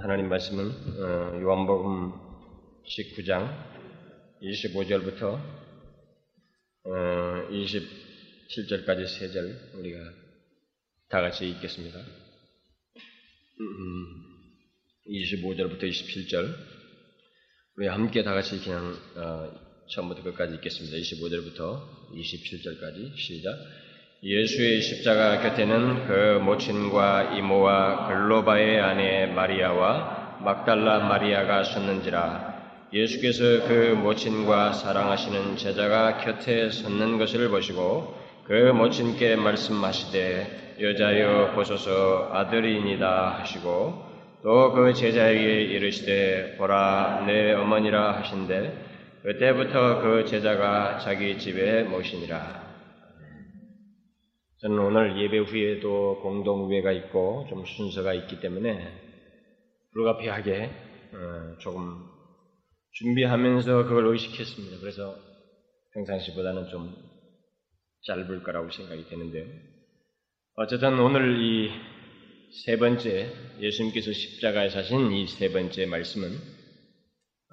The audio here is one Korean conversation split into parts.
하나님 말씀은 어, 요한복음 19장 25절부터 27절까지 세 절 우리가 다 같이 읽겠습니다. 25절부터 27절 우리 함께 다 같이 그냥 어, 처음부터 끝까지 읽겠습니다. 25절부터 27절까지 시작. 예수의 십자가 곁에는 그 모친과 이모와 글로바의 아내 마리아와 막달라 마리아가 섰는지라 예수께서 그 모친과 사랑하시는 제자가 곁에 섰는 것을 보시고 그 모친께 말씀하시되 여자여 보소서 아들이니다 하시고 또 그 제자에게 이르시되 보라 내 어머니라 하신대 그때부터 그 제자가 자기 집에 모시니라. 저는 오늘 예배 후에도 공동회가 있고 좀 순서가 있기 때문에 불가피하게 조금 준비하면서 그걸 의식했습니다. 그래서 평상시보다는 좀 짧을 거라고 생각이 되는데요. 어쨌든 오늘 이 세 번째 예수님께서 십자가에 사신 이 세 번째 말씀은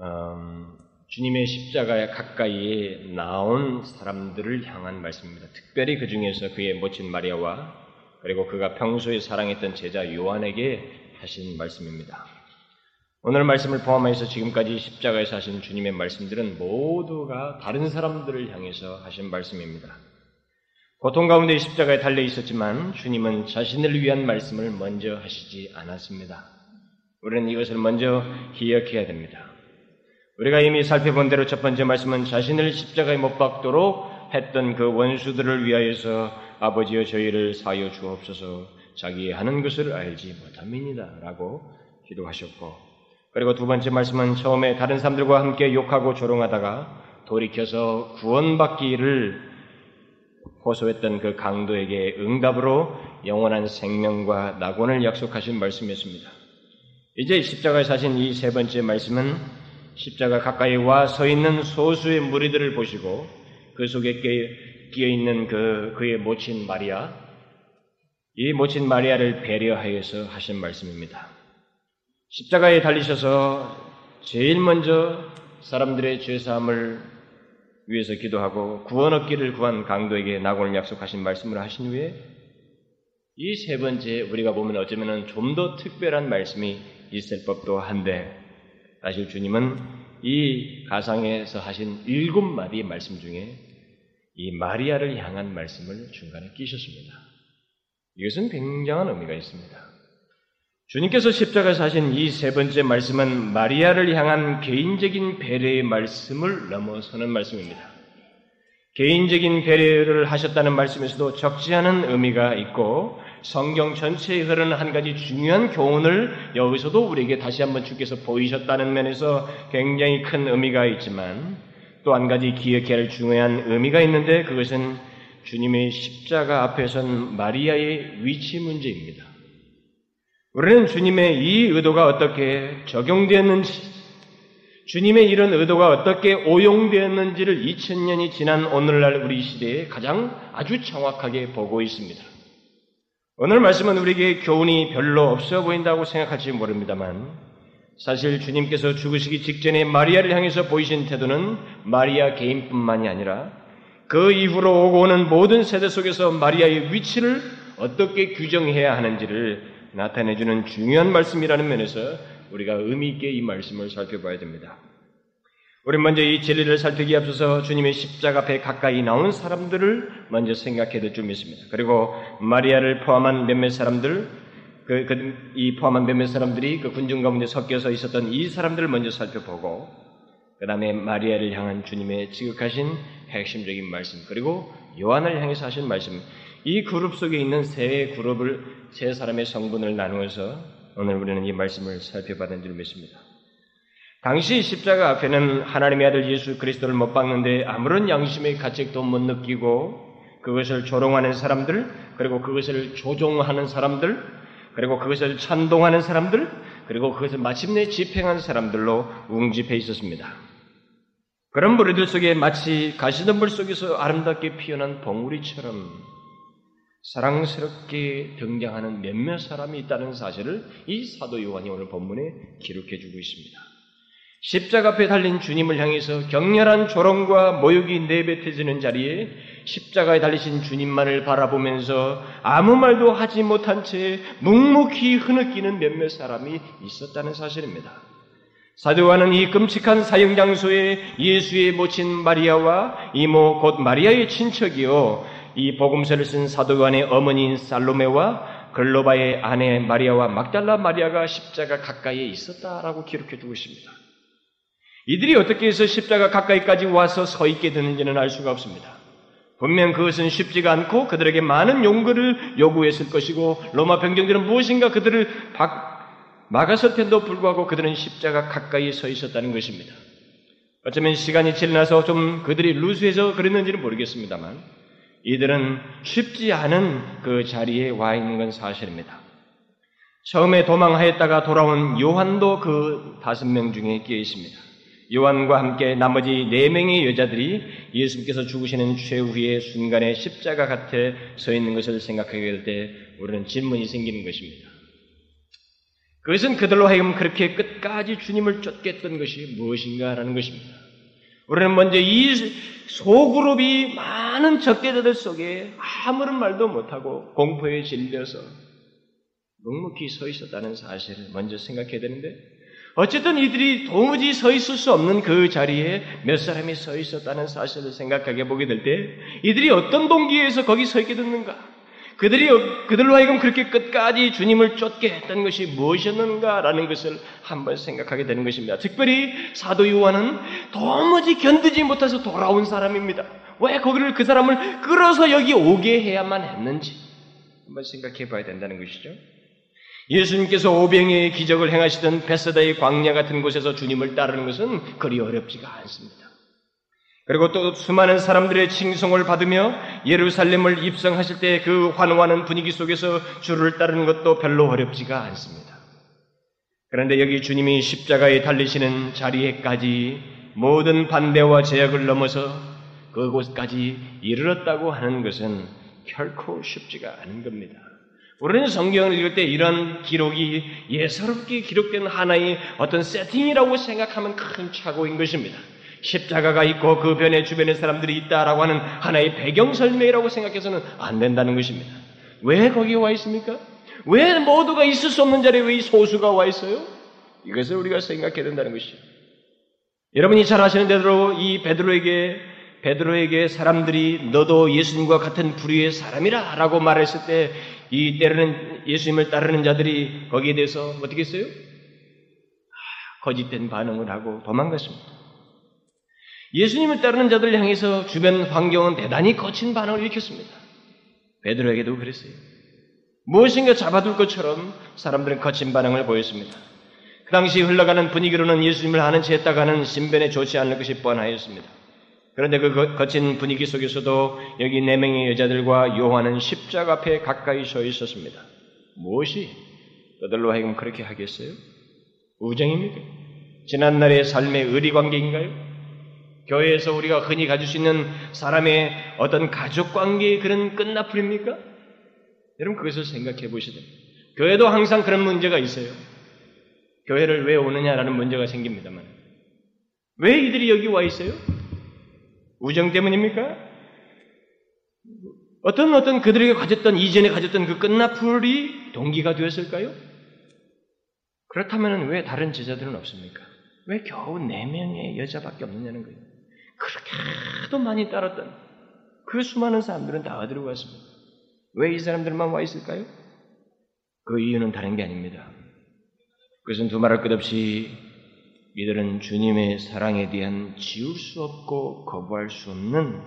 음, 주님의 십자가에 가까이에 나온 사람들을 향한 말씀입니다. 특별히 그 중에서 그의 모친 마리아와 그리고 그가 평소에 사랑했던 제자 요한에게 하신 말씀입니다. 오늘 말씀을 포함해서 지금까지 십자가에서 하신 주님의 말씀들은 모두가 다른 사람들을 향해서 하신 말씀입니다. 고통 가운데 십자가에 달려 있었지만 주님은 자신을 위한 말씀을 먼저 하시지 않았습니다. 우리는 이것을 먼저 기억해야 됩니다. 우리가 이미 살펴본 대로 첫 번째 말씀은 자신을 십자가에 못 박도록 했던 그 원수들을 위하여서 아버지여 저희를 사여 주옵소서 자기 하는 것을 알지 못함이니다 라고 기도하셨고 그리고 두 번째 말씀은 처음에 다른 사람들과 함께 욕하고 조롱하다가 돌이켜서 구원받기를 호소했던 그 강도에게 응답으로 영원한 생명과 낙원을 약속하신 말씀이었습니다. 이제 십자가에 사신 이 세 번째 말씀은 십자가 가까이 와 서 있는 소수의 무리들을 보시고 그 속에 끼어 있는 그 그의 모친 마리아, 이 모친 마리아를 배려하여서 하신 말씀입니다. 십자가에 달리셔서 제일 먼저 사람들의 죄 사함을 위해서 기도하고 구원 얻기를 구한 강도에게 낙원을 약속하신 말씀을 하신 후에 이 세 번째 우리가 보면 어쩌면 좀 더 특별한 말씀이 있을 법도 한데 사실 주님은 이 가상에서 하신 일곱 마디의 말씀 중에 이 마리아를 향한 말씀을 중간에 끼셨습니다. 이것은 굉장한 의미가 있습니다. 주님께서 십자가에서 하신 이 세 번째 말씀은 마리아를 향한 개인적인 배려의 말씀을 넘어서는 말씀입니다. 개인적인 배려를 하셨다는 말씀에서도 적지 않은 의미가 있고 성경 전체에 흐르는 한 가지 중요한 교훈을 여기서도 우리에게 다시 한번 주께서 보이셨다는 면에서 굉장히 큰 의미가 있지만 또 한 가지 기억해야 할 중요한 의미가 있는데 그것은 주님의 십자가 앞에 선 마리아의 위치 문제입니다. 우리는 주님의 이 의도가 어떻게 적용되었는지, 주님의 이런 의도가 어떻게 오용되었는지를 2000년이 지난 오늘날 우리 시대에 가장 아주 정확하게 보고 있습니다. 오늘 말씀은 우리에게 교훈이 별로 없어 보인다고 생각할지 모릅니다만 사실 주님께서 죽으시기 직전에 마리아를 향해서 보이신 태도는 마리아 개인뿐만이 아니라 그 이후로 오고 오는 모든 세대 속에서 마리아의 위치를 어떻게 규정해야 하는지를 나타내주는 중요한 말씀이라는 면에서 우리가 의미 있게 이 말씀을 살펴봐야 됩니다. 우리 먼저 이 진리를 살피기 앞서서 주님의 십자가 앞에 가까이 나온 사람들을 먼저 생각해야 될 줄 믿습니다. 그리고 마리아를 포함한 몇몇 사람들, 그, 그, 이 포함한 몇몇 사람들이 그 군중 가운데 섞여서 있었던 이 사람들을 먼저 살펴보고, 그 다음에 마리아를 향한 주님의 지극하신 핵심적인 말씀, 그리고 요한을 향해서 하신 말씀, 이 그룹 속에 있는 세 그룹을, 세 사람의 성분을 나누어서 오늘 우리는 이 말씀을 살펴받은 줄 믿습니다. 당시 십자가 앞에는 하나님의 아들 예수 그리스도를 못 박는데 아무런 양심의 가책도 못 느끼고 그것을 조롱하는 사람들, 그리고 그것을 조종하는 사람들, 그리고 그것을 찬동하는 사람들, 그리고 그것을 마침내 집행한 사람들로 웅집해 있었습니다. 그런 무리들 속에 마치 가시덤불 속에서 아름답게 피어난 봉우리처럼 사랑스럽게 등장하는 몇몇 사람이 있다는 사실을 이 사도 요한이 오늘 본문에 기록해 주고 있습니다. 십자가 앞에 달린 주님을 향해서 격렬한 조롱과 모욕이 내뱉어지는 자리에 십자가에 달리신 주님만을 바라보면서 아무 말도 하지 못한 채 묵묵히 흐느끼는 몇몇 사람이 있었다는 사실입니다. 사도와는 이 끔찍한 사형 장소에 예수의 모친 마리아와 이모 곧 마리아의 친척이요 이 복음서를 쓴 사도관의 어머니인 살로메와 글로바의 아내 마리아와 막달라 마리아가 십자가 가까이에 있었다라고 기록해 두고 있습니다. 이들이 어떻게 해서 십자가 가까이까지 와서 서 있게 되는지는 알 수가 없습니다. 분명 그것은 쉽지가 않고 그들에게 많은 용거를 요구했을 것이고 로마 병정들은 무엇인가 그들을 막았을 텐도 불구하고 그들은 십자가 가까이 서 있었다는 것입니다. 어쩌면 시간이 지나서 좀 그들이 루스해서 그랬는지는 모르겠습니다만 이들은 쉽지 않은 그 자리에 와 있는 건 사실입니다. 처음에 도망하였다가 돌아온 요한도 그 다섯 명 중에 끼어 있습니다. 요한과 함께 나머지 네 명의 여자들이 예수님께서 죽으시는 최후의 순간에 십자가 곁에 서 있는 것을 생각하게 될 때 우리는 질문이 생기는 것입니다. 그것은 그들로 하여금 그렇게 끝까지 주님을 쫓게 했던 것이 무엇인가라는 것입니다. 우리는 먼저 이 소그룹이 많은 적대자들 속에 아무런 말도 못하고 공포에 질려서 묵묵히 서 있었다는 사실을 먼저 생각해야 되는데 어쨌든 이들이 도무지 서 있을 수 없는 그 자리에 몇 사람이 서 있었다는 사실을 생각하게 보게 될 때 이들이 어떤 동기에서 거기 서 있게 됐는가? 그들이 그들로 하여금 그렇게 끝까지 주님을 쫓게 했던 것이 무엇이었는가라는 것을 한번 생각하게 되는 것입니다. 특별히 사도 요한은 도무지 견디지 못해서 돌아온 사람입니다. 왜 거기를 그 사람을 끌어서 여기 오게 해야만 했는지 한번 생각해 봐야 된다는 것이죠. 예수님께서 오병의 기적을 행하시던 베스다의 광야 같은 곳에서 주님을 따르는 것은 그리 어렵지가 않습니다. 그리고 또 수많은 사람들의 칭송을 받으며 예루살렘을 입성하실 때 그 환호하는 분위기 속에서 주를 따르는 것도 별로 어렵지가 않습니다. 그런데 여기 주님이 십자가에 달리시는 자리에까지 모든 반대와 제약을 넘어서 그곳까지 이르렀다고 하는 것은 결코 쉽지가 않은 겁니다. 우리는 성경을 읽을 때 이런 기록이 예사롭게 기록된 하나의 어떤 세팅이라고 생각하면 큰 착오인 것입니다. 십자가가 있고 그 변에 주변에 사람들이 있다라고 하는 하나의 배경 설명이라고 생각해서는 안 된다는 것입니다. 왜 거기에 와 있습니까? 왜 모두가 있을 수 없는 자리에 왜 이 소수가 와 있어요? 이것을 우리가 생각해야 된다는 것이죠. 여러분이 잘 아시는 대로 이 베드로에게 베드로에게 사람들이 너도 예수님과 같은 부류의 사람이라라고 말했을 때 이 때로는 예수님을 따르는 자들이 거기에 대해서 어떻게 했어요? 아, 거짓된 반응을 하고 도망갔습니다. 예수님을 따르는 자들 향해서 주변 환경은 대단히 거친 반응을 일으켰습니다. 베드로에게도 그랬어요. 무엇인가 잡아둘 것처럼 사람들은 거친 반응을 보였습니다. 그 당시 흘러가는 분위기로는 예수님을 아는 채 했다가는 신변에 좋지 않을 것이 뻔하였습니다. 그런데 그 거친 분위기 속에서도 여기 네 명의 여자들과 요한은 십자가 앞에 가까이 서 있었습니다. 무엇이 그들로 하여금 그렇게 하겠어요? 우정입니까? 지난날의 삶의 의리 관계인가요? 교회에서 우리가 흔히 가질 수 있는 사람의 어떤 가족 관계의 그런 끝나풀입니까? 여러분 그것을 생각해 됩니다. 교회도 항상 그런 문제가 있어요. 교회를 왜 오느냐라는 문제가 생깁니다만. 왜 이들이 여기 와 있어요? 우정 때문입니까? 어떤 어떤 그들에게 가졌던 이전에 가졌던 그 끝나풀이 동기가 되었을까요? 그렇다면 왜 다른 제자들은 없습니까? 왜 겨우 네 명의 여자밖에 없느냐는 거예요. 그렇게 하도 많이 따랐던 그 수많은 사람들은 다 어디로 갔습니까? 왜 이 사람들만 와 있을까요? 그 이유는 다른 게 아닙니다. 그것은 두말할 것 없이 이들은 주님의 사랑에 대한 지울 수 없고 거부할 수 없는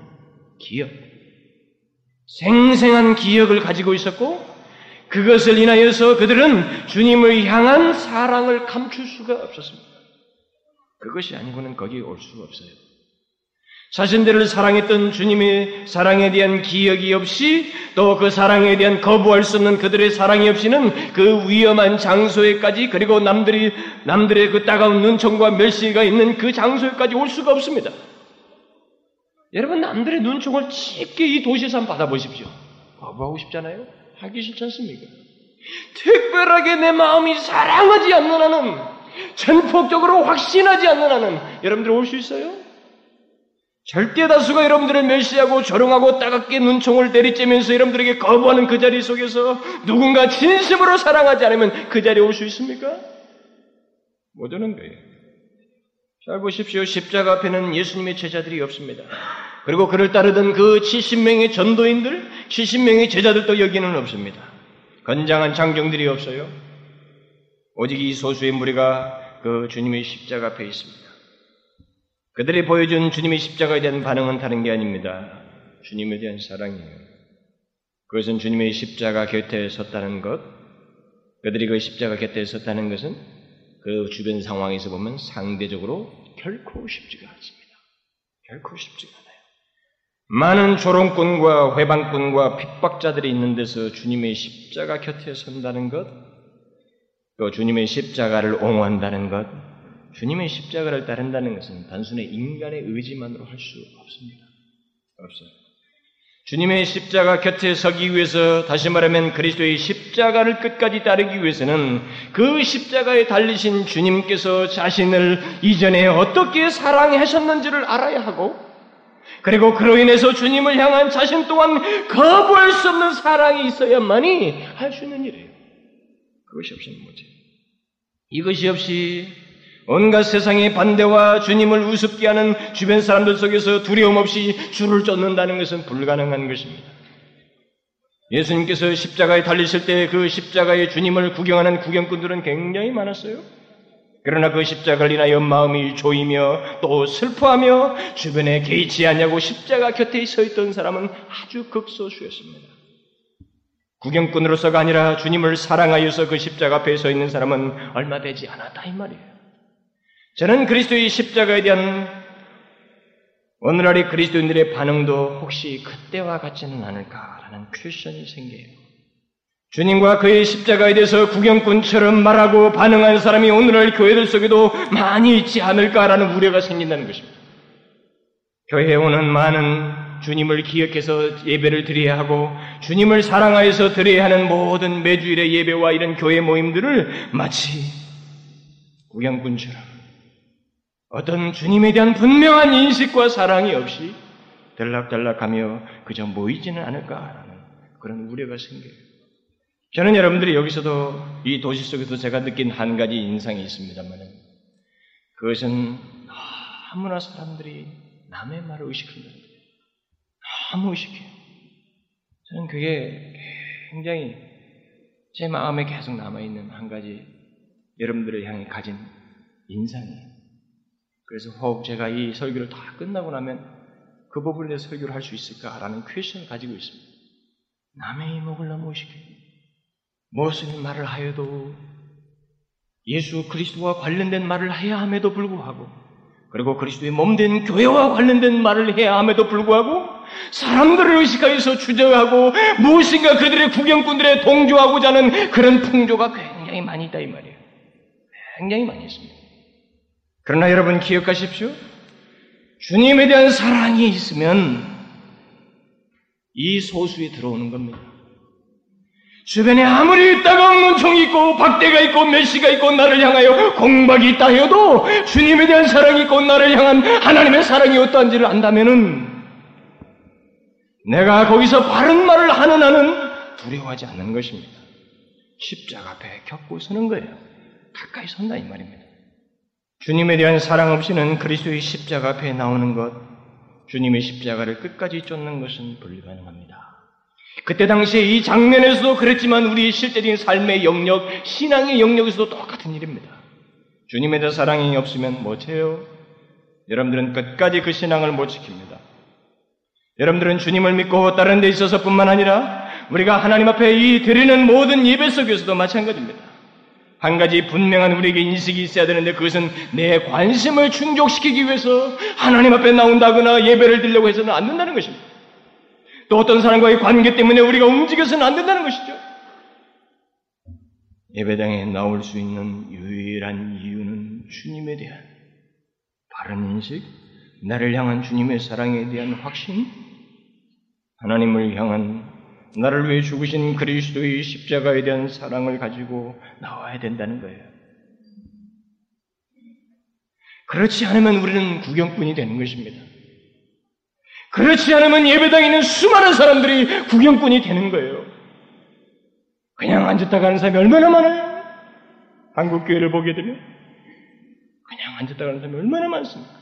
기억, 생생한 기억을 가지고 있었고 그것을 인하여서 그들은 주님을 향한 사랑을 감출 수가 없었습니다. 그것이 아니고는 거기 올 수가 없어요. 자신들을 사랑했던 주님의 사랑에 대한 기억이 없이 또 그 사랑에 대한 거부할 수 없는 그들의 사랑이 없이는 그 위험한 장소에까지 그리고 남들이 남들의 그 따가운 눈총과 멸시가 있는 그 장소에까지 올 수가 없습니다. 여러분 남들의 눈총을 쉽게 이 도시에서 한번 받아보십시오. 거부하고 싶잖아요? 하기 싫지 않습니까? 특별하게 내 마음이 사랑하지 않는 한은, 전폭적으로 확신하지 않는 한은, 여러분들 올 수 있어요? 절대 다수가 여러분들을 멸시하고 조롱하고 따갑게 눈총을 내리쬐면서 여러분들에게 거부하는 그 자리 속에서 누군가 진심으로 사랑하지 않으면 그 자리에 올 수 있습니까? 못 오는 거예요. 잘 보십시오. 십자가 앞에는 예수님의 제자들이 없습니다. 그리고 그를 따르던 그 70명의 전도인들, 70명의 제자들도 여기는 없습니다. 건장한 장정들이 없어요. 오직 이 소수의 무리가 그 주님의 십자가 앞에 있습니다. 그들이 보여준 주님의 십자가에 대한 반응은 다른 게 아닙니다. 주님에 대한 사랑이에요. 그것은 주님의 십자가 곁에 섰다는 것, 그들이 그 십자가 곁에 섰다는 것은 그 주변 상황에서 보면 상대적으로 결코 쉽지가 않습니다. 결코 쉽지가 않아요. 많은 조롱꾼과 회방꾼과 핍박자들이 있는 데서 주님의 십자가 곁에 선다는 것, 또 주님의 십자가를 옹호한다는 것, 주님의 십자가를 따른다는 것은 단순히 인간의 의지만으로 할 수 없습니다. 없어요. 주님의 십자가 곁에 서기 위해서 다시 말하면 그리스도의 십자가를 끝까지 따르기 위해서는 그 십자가에 달리신 주님께서 자신을 이전에 어떻게 사랑하셨는지를 알아야 하고 그리고 그로 인해서 주님을 향한 자신 또한 거부할 수 없는 사랑이 있어야만이 할 수 있는 일이에요. 그것이 없으면 뭐지? 이것이 없이 온갖 세상의 반대와 주님을 우습게 하는 주변 사람들 속에서 두려움 없이 주를 쫓는다는 것은 불가능한 것입니다. 예수님께서 십자가에 달리실 때 그 십자가의 주님을 구경하는 구경꾼들은 굉장히 많았어요. 그러나 그 십자가를 인하여 마음이 조이며 또 슬퍼하며 주변에 개의치 않냐고 십자가 곁에 서 있던 사람은 아주 극소수였습니다. 구경꾼으로서가 아니라 주님을 사랑하여서 그 십자가 앞에 서 있는 사람은 얼마 되지 않았다 이 말이에요. 저는 그리스도의 십자가에 대한 오늘날의 그리스도인들의 반응도 혹시 그때와 같지는 않을까라는 퀘션이 생겨요. 주님과 그의 십자가에 대해서 구경꾼처럼 말하고 반응하는 사람이 오늘날 교회들 속에도 많이 있지 않을까라는 우려가 생긴다는 것입니다. 교회에 오는 많은 주님을 기억해서 예배를 드려야 하고 주님을 사랑하여서 드려야 하는 모든 매주일의 예배와 이런 교회 모임들을 마치 구경꾼처럼 어떤 주님에 대한 분명한 인식과 사랑이 없이 들락달락하며 그저 모이지는 않을까라는 그런 우려가 생겨요. 저는 여러분들이 여기서도 이 도시 속에서 제가 느낀 한 가지 인상이 있습니다만 그것은 너무나 사람들이 남의 말을 의식한다는 거예요. 너무 의식해요. 저는 그게 굉장히 제 마음에 계속 남아있는 한 가지 여러분들을 향해 가진 인상이에요. 그래서 혹 제가 이 설교를 다 끝나고 나면 그 부분에 대해서 설교를 할 수 있을까라는 퀘션을 가지고 있습니다. 남의 이목을 의식해. 무슨 말을 하여도 예수 그리스도와 관련된 말을 해야 함에도 불구하고 그리고 그리스도의 몸된 교회와 관련된 말을 해야 함에도 불구하고 사람들을 의식하여서 주저하고 무엇인가 그들의 구경꾼들의 동조하고자 하는 그런 풍조가 굉장히 많이 있다 이 말이에요. 굉장히 많이 있습니다. 그러나 여러분 기억하십시오. 주님에 대한 사랑이 있으면 이 소수에 들어오는 겁니다. 주변에 아무리 따가운 논총이 있고 박대가 있고 메시가 있고 나를 향하여 공박이 있다 해도 주님에 대한 사랑이 있고 나를 향한 하나님의 사랑이 어떠한지를 안다면은 내가 거기서 바른 말을 하는 한은 두려워하지 않는 것입니다. 십자가 앞에 겪고 서는 거예요. 가까이 선다 이 말입니다. 주님에 대한 사랑 없이는 그리스도의 십자가 앞에 나오는 것, 주님의 십자가를 끝까지 쫓는 것은 불가능합니다. 그때 당시에 이 장면에서도 그랬지만 우리 실제적인 삶의 영역, 신앙의 영역에서도 똑같은 일입니다. 주님에 대한 사랑이 없으면 뭐해요 여러분들은 끝까지 그 신앙을 못 지킵니다. 여러분들은 주님을 믿고 다른 데 있어서 뿐만 아니라 우리가 하나님 앞에 이 드리는 모든 예배 속에서도 마찬가지입니다. 한 가지 분명한 우리에게 인식이 있어야 되는데 그것은 내 관심을 충족시키기 위해서 하나님 앞에 나온다거나 예배를 드리려고 해서는 안 된다는 것입니다. 또 어떤 사람과의 관계 때문에 우리가 움직여서는 안 된다는 것이죠. 예배당에 나올 수 있는 유일한 이유는 주님에 대한 바른 인식, 나를 향한 주님의 사랑에 대한 확신, 하나님을 향한 나를 위해 죽으신 그리스도의 십자가에 대한 사랑을 가지고 나와야 된다는 거예요. 그렇지 않으면 우리는 구경꾼이 되는 것입니다. 그렇지 않으면 예배당에 있는 수많은 사람들이 구경꾼이 되는 거예요. 그냥 앉았다 가는 사람이 얼마나 많아요? 한국 교회를 보게 되면 그냥 앉았다 가는 사람이 얼마나 많습니까?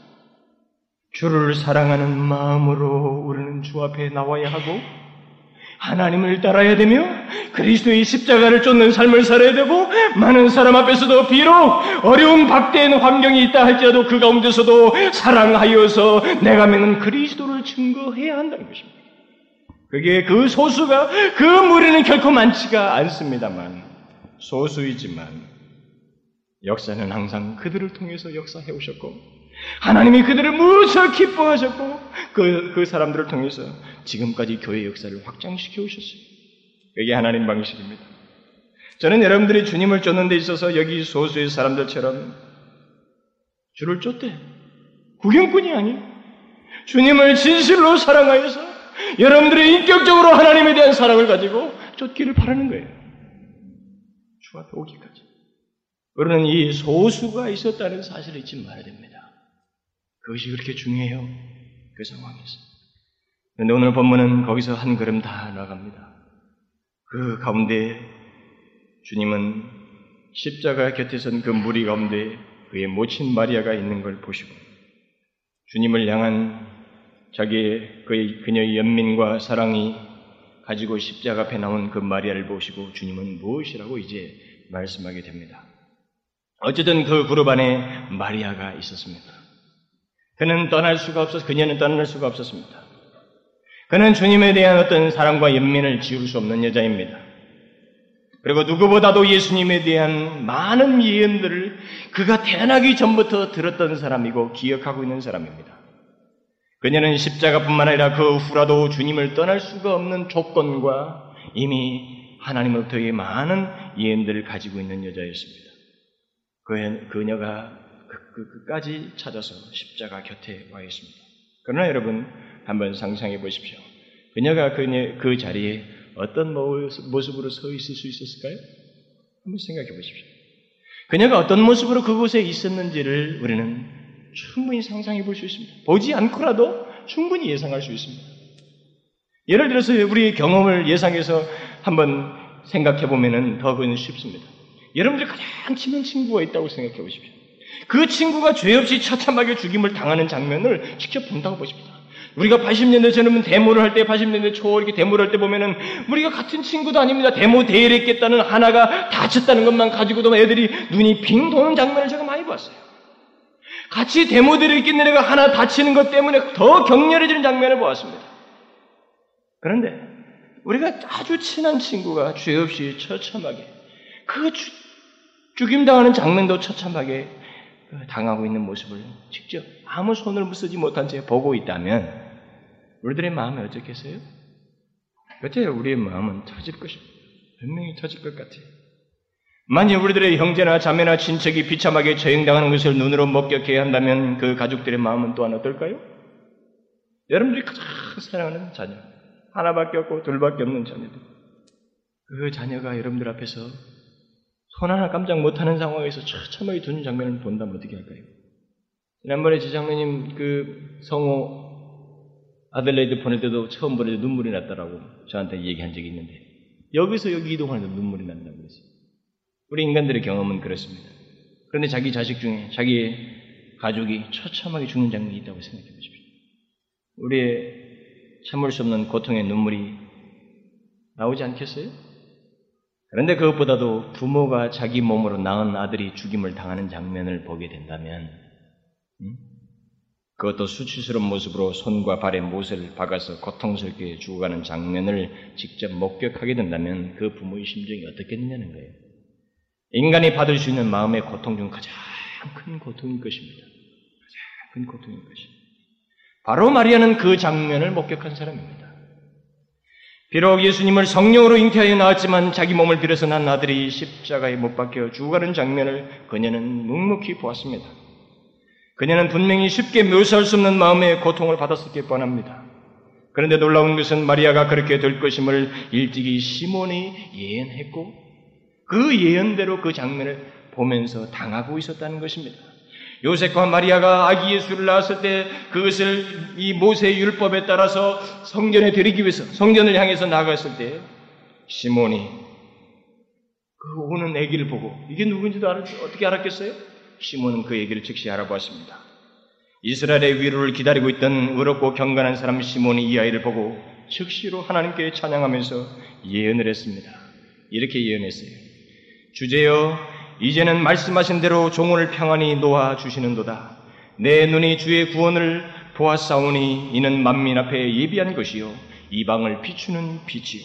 주를 사랑하는 마음으로 우리는 주 앞에 나와야 하고 하나님을 따라야 되며 그리스도의 십자가를 쫓는 삶을 살아야 되고 많은 사람 앞에서도 비록 어려운 박대인 환경이 있다 할지라도 그 가운데서도 사랑하여서 내가 믿는 그리스도를 증거해야 한다는 것입니다. 그게 그 소수가 그 무리는 결코 많지가 않습니다만 소수이지만 역사는 항상 그들을 통해서 역사해 오셨고 하나님이 그들을 무척 기뻐하셨고 그, 그 사람들을 통해서 지금까지 교회 역사를 확장시켜 오셨어요. 이게 하나님 방식입니다. 저는 여러분들이 주님을 쫓는 데 있어서 여기 소수의 사람들처럼 주를 쫓대. 구경꾼이 아니 주님을 진실로 사랑하여서 여러분들이 인격적으로 하나님에 대한 사랑을 가지고 쫓기를 바라는 거예요. 주 앞에 오기까지. 우리는 이 소수가 있었다는 사실을 잊지 말아야 됩니다. 그것이 그렇게 중요해요. 그 상황에서. 그런데 오늘 본문은 거기서 한 걸음 다 나갑니다. 그 가운데 주님은 십자가 곁에 선 그 무리 가운데 그의 모친 마리아가 있는 걸 보시고 주님을 향한 자기의 그의 그녀의 연민과 사랑이 가지고 십자가 앞에 나온 그 마리아를 보시고 주님은 무엇이라고 이제 말씀하게 됩니다. 어쨌든 그 그룹 안에 마리아가 있었습니다. 그는 떠날 수가 없어서 그녀는 떠날 수가 없었습니다. 그는 주님에 대한 어떤 사랑과 연민을 지울 수 없는 여자입니다. 그리고 누구보다도 예수님에 대한 많은 예언들을 그가 태어나기 전부터 들었던 사람이고 기억하고 있는 사람입니다. 그녀는 십자가뿐만 아니라 그 후라도 주님을 떠날 수가 없는 조건과 이미 하나님으로부터의 많은 예언들을 가지고 있는 여자였습니다. 그, 그녀가 그, 끝까지 찾아서 십자가 곁에 와 있습니다. 그러나 여러분 한번 상상해 보십시오. 그녀가 그녀, 그 자리에 어떤 모습으로 서 있을 수 있었을까요? 한번 생각해 보십시오. 그녀가 어떤 모습으로 그곳에 있었는지를 우리는 충분히 상상해 볼 수 있습니다. 보지 않고라도 충분히 예상할 수 있습니다. 예를 들어서 우리의 경험을 예상해서 한번 생각해 보면은 더 그건 쉽습니다. 여러분들 가장 친한 친구가 있다고 생각해 보십시오. 그 친구가 죄 없이 처참하게 죽임을 당하는 장면을 직접 본다고 보십니다. 우리가 80년대 전에는 데모를 할 때, 80년대 초 이렇게 데모를 할 때 보면은 우리가 같은 친구도 아닙니다. 데모 대회를 했겠다는 하나가 다쳤다는 것만 가지고도 애들이 눈이 빙 도는 장면을 제가 많이 봤어요. 같이 데모 대회를 했겠는 애가 하나 다치는 것 때문에 더 격렬해지는 장면을 보았습니다. 그런데 우리가 아주 친한 친구가 죄 없이 처참하게 그 죽임당하는 장면도 처참하게 당하고 있는 모습을 직접 아무 손을 쓰지 못한 채 보고 있다면 우리들의 마음이 어떻겠어요? 어째요? 우리의 마음은 터질 것입니다. 분명히 터질 것 같아요. 만약 우리들의 형제나 자매나 친척이 비참하게 처형당하는 것을 눈으로 목격해야 한다면 그 가족들의 마음은 또한 어떨까요? 여러분들이 가장 사랑하는 자녀, 하나밖에 없고 둘밖에 없는 자녀들. 그 자녀가 여러분들 앞에서 손 하나 깜짝 못하는 상황에서 처참하게 두는 장면을 본다면 어떻게 할까요? 지난번에 지장로님 그 성호 아들레이드 보낼 때도 처음 보낼 때 눈물이 났다라고 저한테 얘기한 적이 있는데 여기서 여기 이동하는데 눈물이 난다고 그랬어요. 우리 인간들의 경험은 그렇습니다. 그런데 자기 자식 중에 자기의 가족이 처참하게 죽는 장면이 있다고 생각해 보십시오. 우리의 참을 수 없는 고통의 눈물이 나오지 않겠어요? 그런데 그것보다도 부모가 자기 몸으로 낳은 아들이 죽임을 당하는 장면을 보게 된다면, 음? 그것도 수치스러운 모습으로 손과 발에 못을 박아서 고통스럽게 죽어가는 장면을 직접 목격하게 된다면 그 부모의 심정이 어떻겠느냐는 거예요. 인간이 받을 수 있는 마음의 고통 중 가장 큰 고통인 것입니다. 가장 큰 고통인 것입니다. 바로 마리아는 그 장면을 목격한 사람입니다. 비록 예수님을 성령으로 잉태하여 낳았지만 자기 몸을 빌어서 난 아들이 십자가에 못 박혀 죽어가는 장면을 그녀는 묵묵히 보았습니다. 그녀는 분명히 쉽게 묘사할 수 없는 마음의 고통을 받았었기 뻔합니다. 그런데 놀라운 것은 마리아가 그렇게 될 것임을 일찍이 시몬이 예언했고 그 예언대로 그 장면을 보면서 당하고 있었다는 것입니다. 요셉과 마리아가 아기 예수를 낳았을 때 그것을 이 모세의 율법에 따라서 성전에 드리기 위해서 성전을 향해서 나갔을 때 시몬이 그 오는 아기를 보고 이게 누군지도 알, 어떻게 알았겠어요? 시몬은 그 아기를 즉시 알아보았습니다. 이스라엘의 위로를 기다리고 있던 의롭고 경건한 사람 시몬이 이 아이를 보고 즉시로 하나님께 찬양하면서 예언을 했습니다. 이렇게 예언했어요. 주제여 이제는 말씀하신 대로 종을 평안히 놓아 주시는도다. 내 눈이 주의 구원을 보았사오니 이는 만민 앞에 예비한 것이요 이방을 비추는 빛이요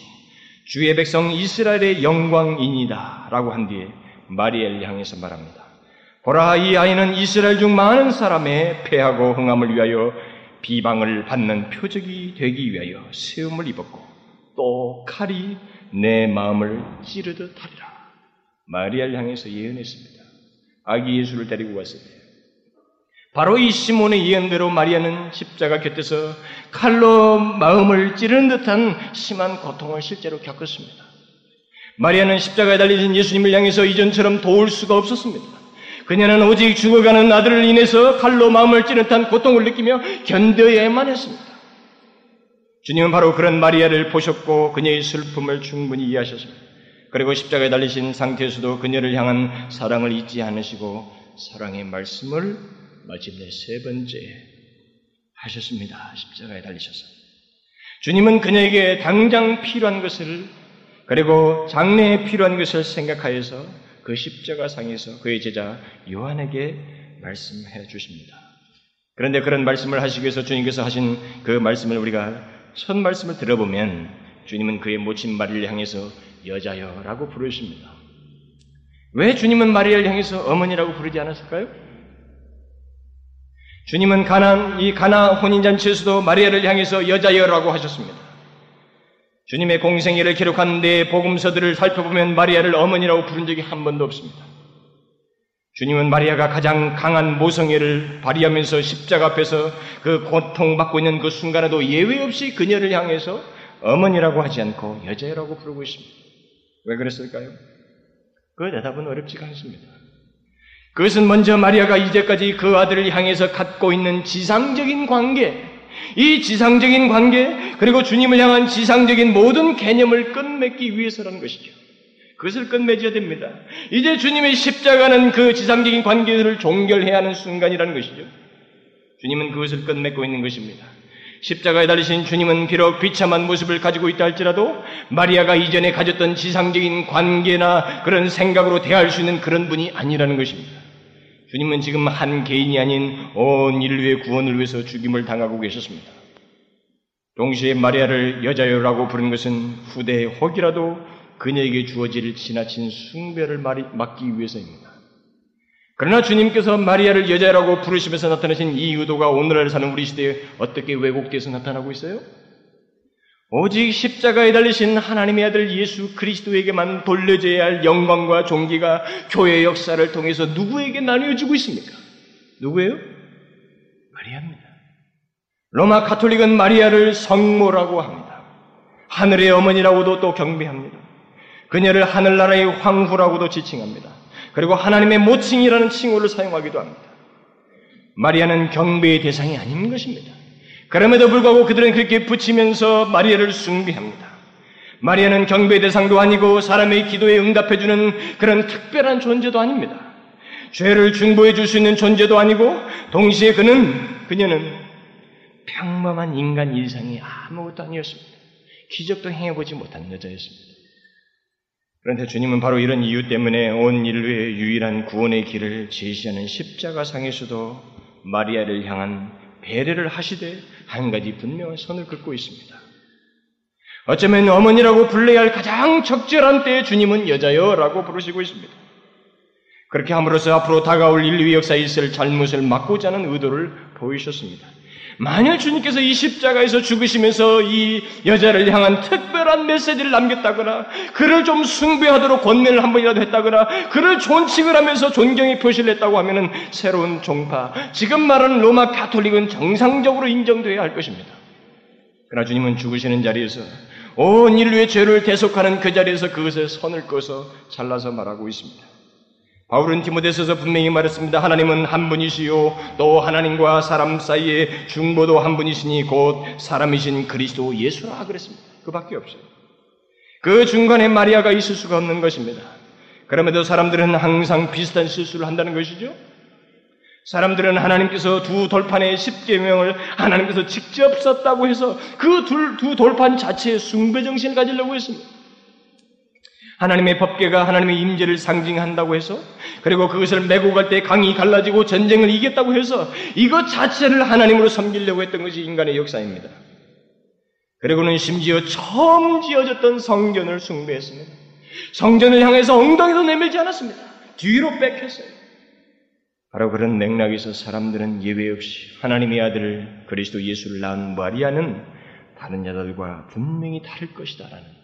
주의 백성 이스라엘의 영광이니다 라고 한 뒤에 마리엘를 향해서 말합니다. 보라 이 아이는 이스라엘 중 많은 사람의 패하고 흥함을 위하여 비방을 받는 표적이 되기 위하여 세움을 입었고 또 칼이 내 마음을 찌르듯 하리라. 마리아를 향해서 예언했습니다. 아기 예수를 데리고 왔을 때. 바로 이 시몬의 예언대로 마리아는 십자가 곁에서 칼로 마음을 찌르는 듯한 심한 고통을 실제로 겪었습니다. 마리아는 십자가에 달리신 예수님을 향해서 이전처럼 도울 수가 없었습니다. 그녀는 오직 죽어가는 아들을 인해서 칼로 마음을 찌르는 듯한 고통을 느끼며 견뎌야만 했습니다. 주님은 바로 그런 마리아를 보셨고 그녀의 슬픔을 충분히 이해하셨습니다. 그리고 십자가에 달리신 상태에서도 그녀를 향한 사랑을 잊지 않으시고 사랑의 말씀을 마침내 세 번째 하셨습니다. 십자가에 달리셔서. 주님은 그녀에게 당장 필요한 것을 그리고 장래에 필요한 것을 생각하여서 그 십자가 상에서 그의 제자 요한에게 말씀해 주십니다. 그런데 그런 말씀을 하시기 위해서 주님께서 하신 그 말씀을 우리가 첫 말씀을 들어보면 주님은 그의 모친 마리를 향해서 여자여라고 부르십니다. 왜 주님은 마리아를 향해서 어머니라고 부르지 않았을까요? 주님은 가난 이 가나 혼인 잔치에서도 마리아를 향해서 여자여라고 하셨습니다. 주님의 공생애를 기록한 네 복음서들을 살펴보면 마리아를 어머니라고 부른 적이 한 번도 없습니다. 주님은 마리아가 가장 강한 모성애를 발휘하면서 십자가 앞에서 그 고통받고 있는 그 순간에도 예외 없이 그녀를 향해서 어머니라고 하지 않고 여자라고 부르고 있습니다. 왜 그랬을까요? 그 대답은 어렵지가 않습니다. 그것은 먼저 마리아가 이제까지 그 아들을 향해서 갖고 있는 지상적인 관계, 이 지상적인 관계, 그리고 주님을 향한 지상적인 모든 개념을 끝맺기 위해서라는 것이죠. 그것을 끝맺어야 됩니다. 이제 주님의 십자가는 그 지상적인 관계들을 종결해야 하는 순간이라는 것이죠. 주님은 그것을 끝맺고 있는 것입니다. 십자가에 달리신 주님은 비록 비참한 모습을 가지고 있다 할지라도 마리아가 이전에 가졌던 지상적인 관계나 그런 생각으로 대할 수 있는 그런 분이 아니라는 것입니다. 주님은 지금 한 개인이 아닌 온 인류의 구원을 위해서 죽임을 당하고 계셨습니다. 동시에 마리아를 여자여라고 부른 것은 후대의 혹이라도 그녀에게 주어질 지나친 숭배를 막기 위해서입니다. 그러나 주님께서 마리아를 여자라고 부르시면서 나타내신 이 의도가 오늘날 사는 우리 시대에 어떻게 왜곡돼서 나타나고 있어요? 오직 십자가에 달리신 하나님의 아들 예수 그리스도에게만 돌려져야 할 영광과 종기가 교회 역사를 통해서 누구에게 나뉘어지고 있습니까? 누구예요? 마리아입니다. 로마 카톨릭은 마리아를 성모라고 합니다. 하늘의 어머니라고도 또 경배합니다. 그녀를 하늘나라의 황후라고도 지칭합니다. 그리고 하나님의 모칭이라는 칭호를 사용하기도 합니다. 마리아는 경배의 대상이 아닌 것입니다. 그럼에도 불구하고 그들은 그렇게 붙이면서 마리아를 숭배합니다. 마리아는 경배의 대상도 아니고 사람의 기도에 응답해주는 그런 특별한 존재도 아닙니다. 죄를 중보해 줄 수 있는 존재도 아니고 동시에 그는 그녀는 평범한 인간 일상이 아무것도 아니었습니다. 기적도 행해보지 못한 여자였습니다. 그런데 주님은 바로 이런 이유 때문에 온 인류의 유일한 구원의 길을 제시하는 십자가상에서도 마리아를 향한 배려를 하시되 한 가지 분명한 선을 긋고 있습니다. 어쩌면 어머니라고 불러야 할 가장 적절한 때에 주님은 여자여라고 부르시고 있습니다. 그렇게 함으로써 앞으로 다가올 인류의 역사에 있을 잘못을 막고자 하는 의도를 보이셨습니다. 만약 주님께서 이 십자가에서 죽으시면서 이 여자를 향한 특별한 메시지를 남겼다거나 그를 좀 숭배하도록 권면을 한 번이라도 했다거나 그를 존칭을 하면서 존경의 표시를 했다고 하면은 새로운 종파 지금 말하는 로마 가톨릭은 정상적으로 인정되어야 할 것입니다. 그러나 주님은 죽으시는 자리에서 온 인류의 죄를 대속하는 그 자리에서 그것에 선을 꺼서 잘라서 말하고 있습니다. 바울은 디모데서서 분명히 말했습니다. 하나님은 한 분이시요 또 하나님과 사람 사이에 중보도 한 분이시니 곧 사람이신 그리스도 예수라 그랬습니다. 그밖에 없어요. 그 중간에 마리아가 있을 수가 없는 것입니다. 그럼에도 사람들은 항상 비슷한 실수를 한다는 것이죠. 사람들은 하나님께서 두 돌판의 십계명을 하나님께서 직접 썼다고 해서 그 두 돌판 자체에 숭배 정신을 가지려고 했습니다. 하나님의 법계가 하나님의 임재를 상징한다고 해서 그리고 그것을 메고 갈 때 강이 갈라지고 전쟁을 이겼다고 해서 이것 자체를 하나님으로 섬기려고 했던 것이 인간의 역사입니다. 그리고는 심지어 처음 지어졌던 성전을 숭배했습니다. 성전을 향해서 엉덩이도 내밀지 않았습니다. 뒤로 뺏겼어요. 바로 그런 맥락에서 사람들은 예외 없이 하나님의 아들 그리스도 예수를 낳은 마리아는 다른 여자들과 분명히 다를 것이다라는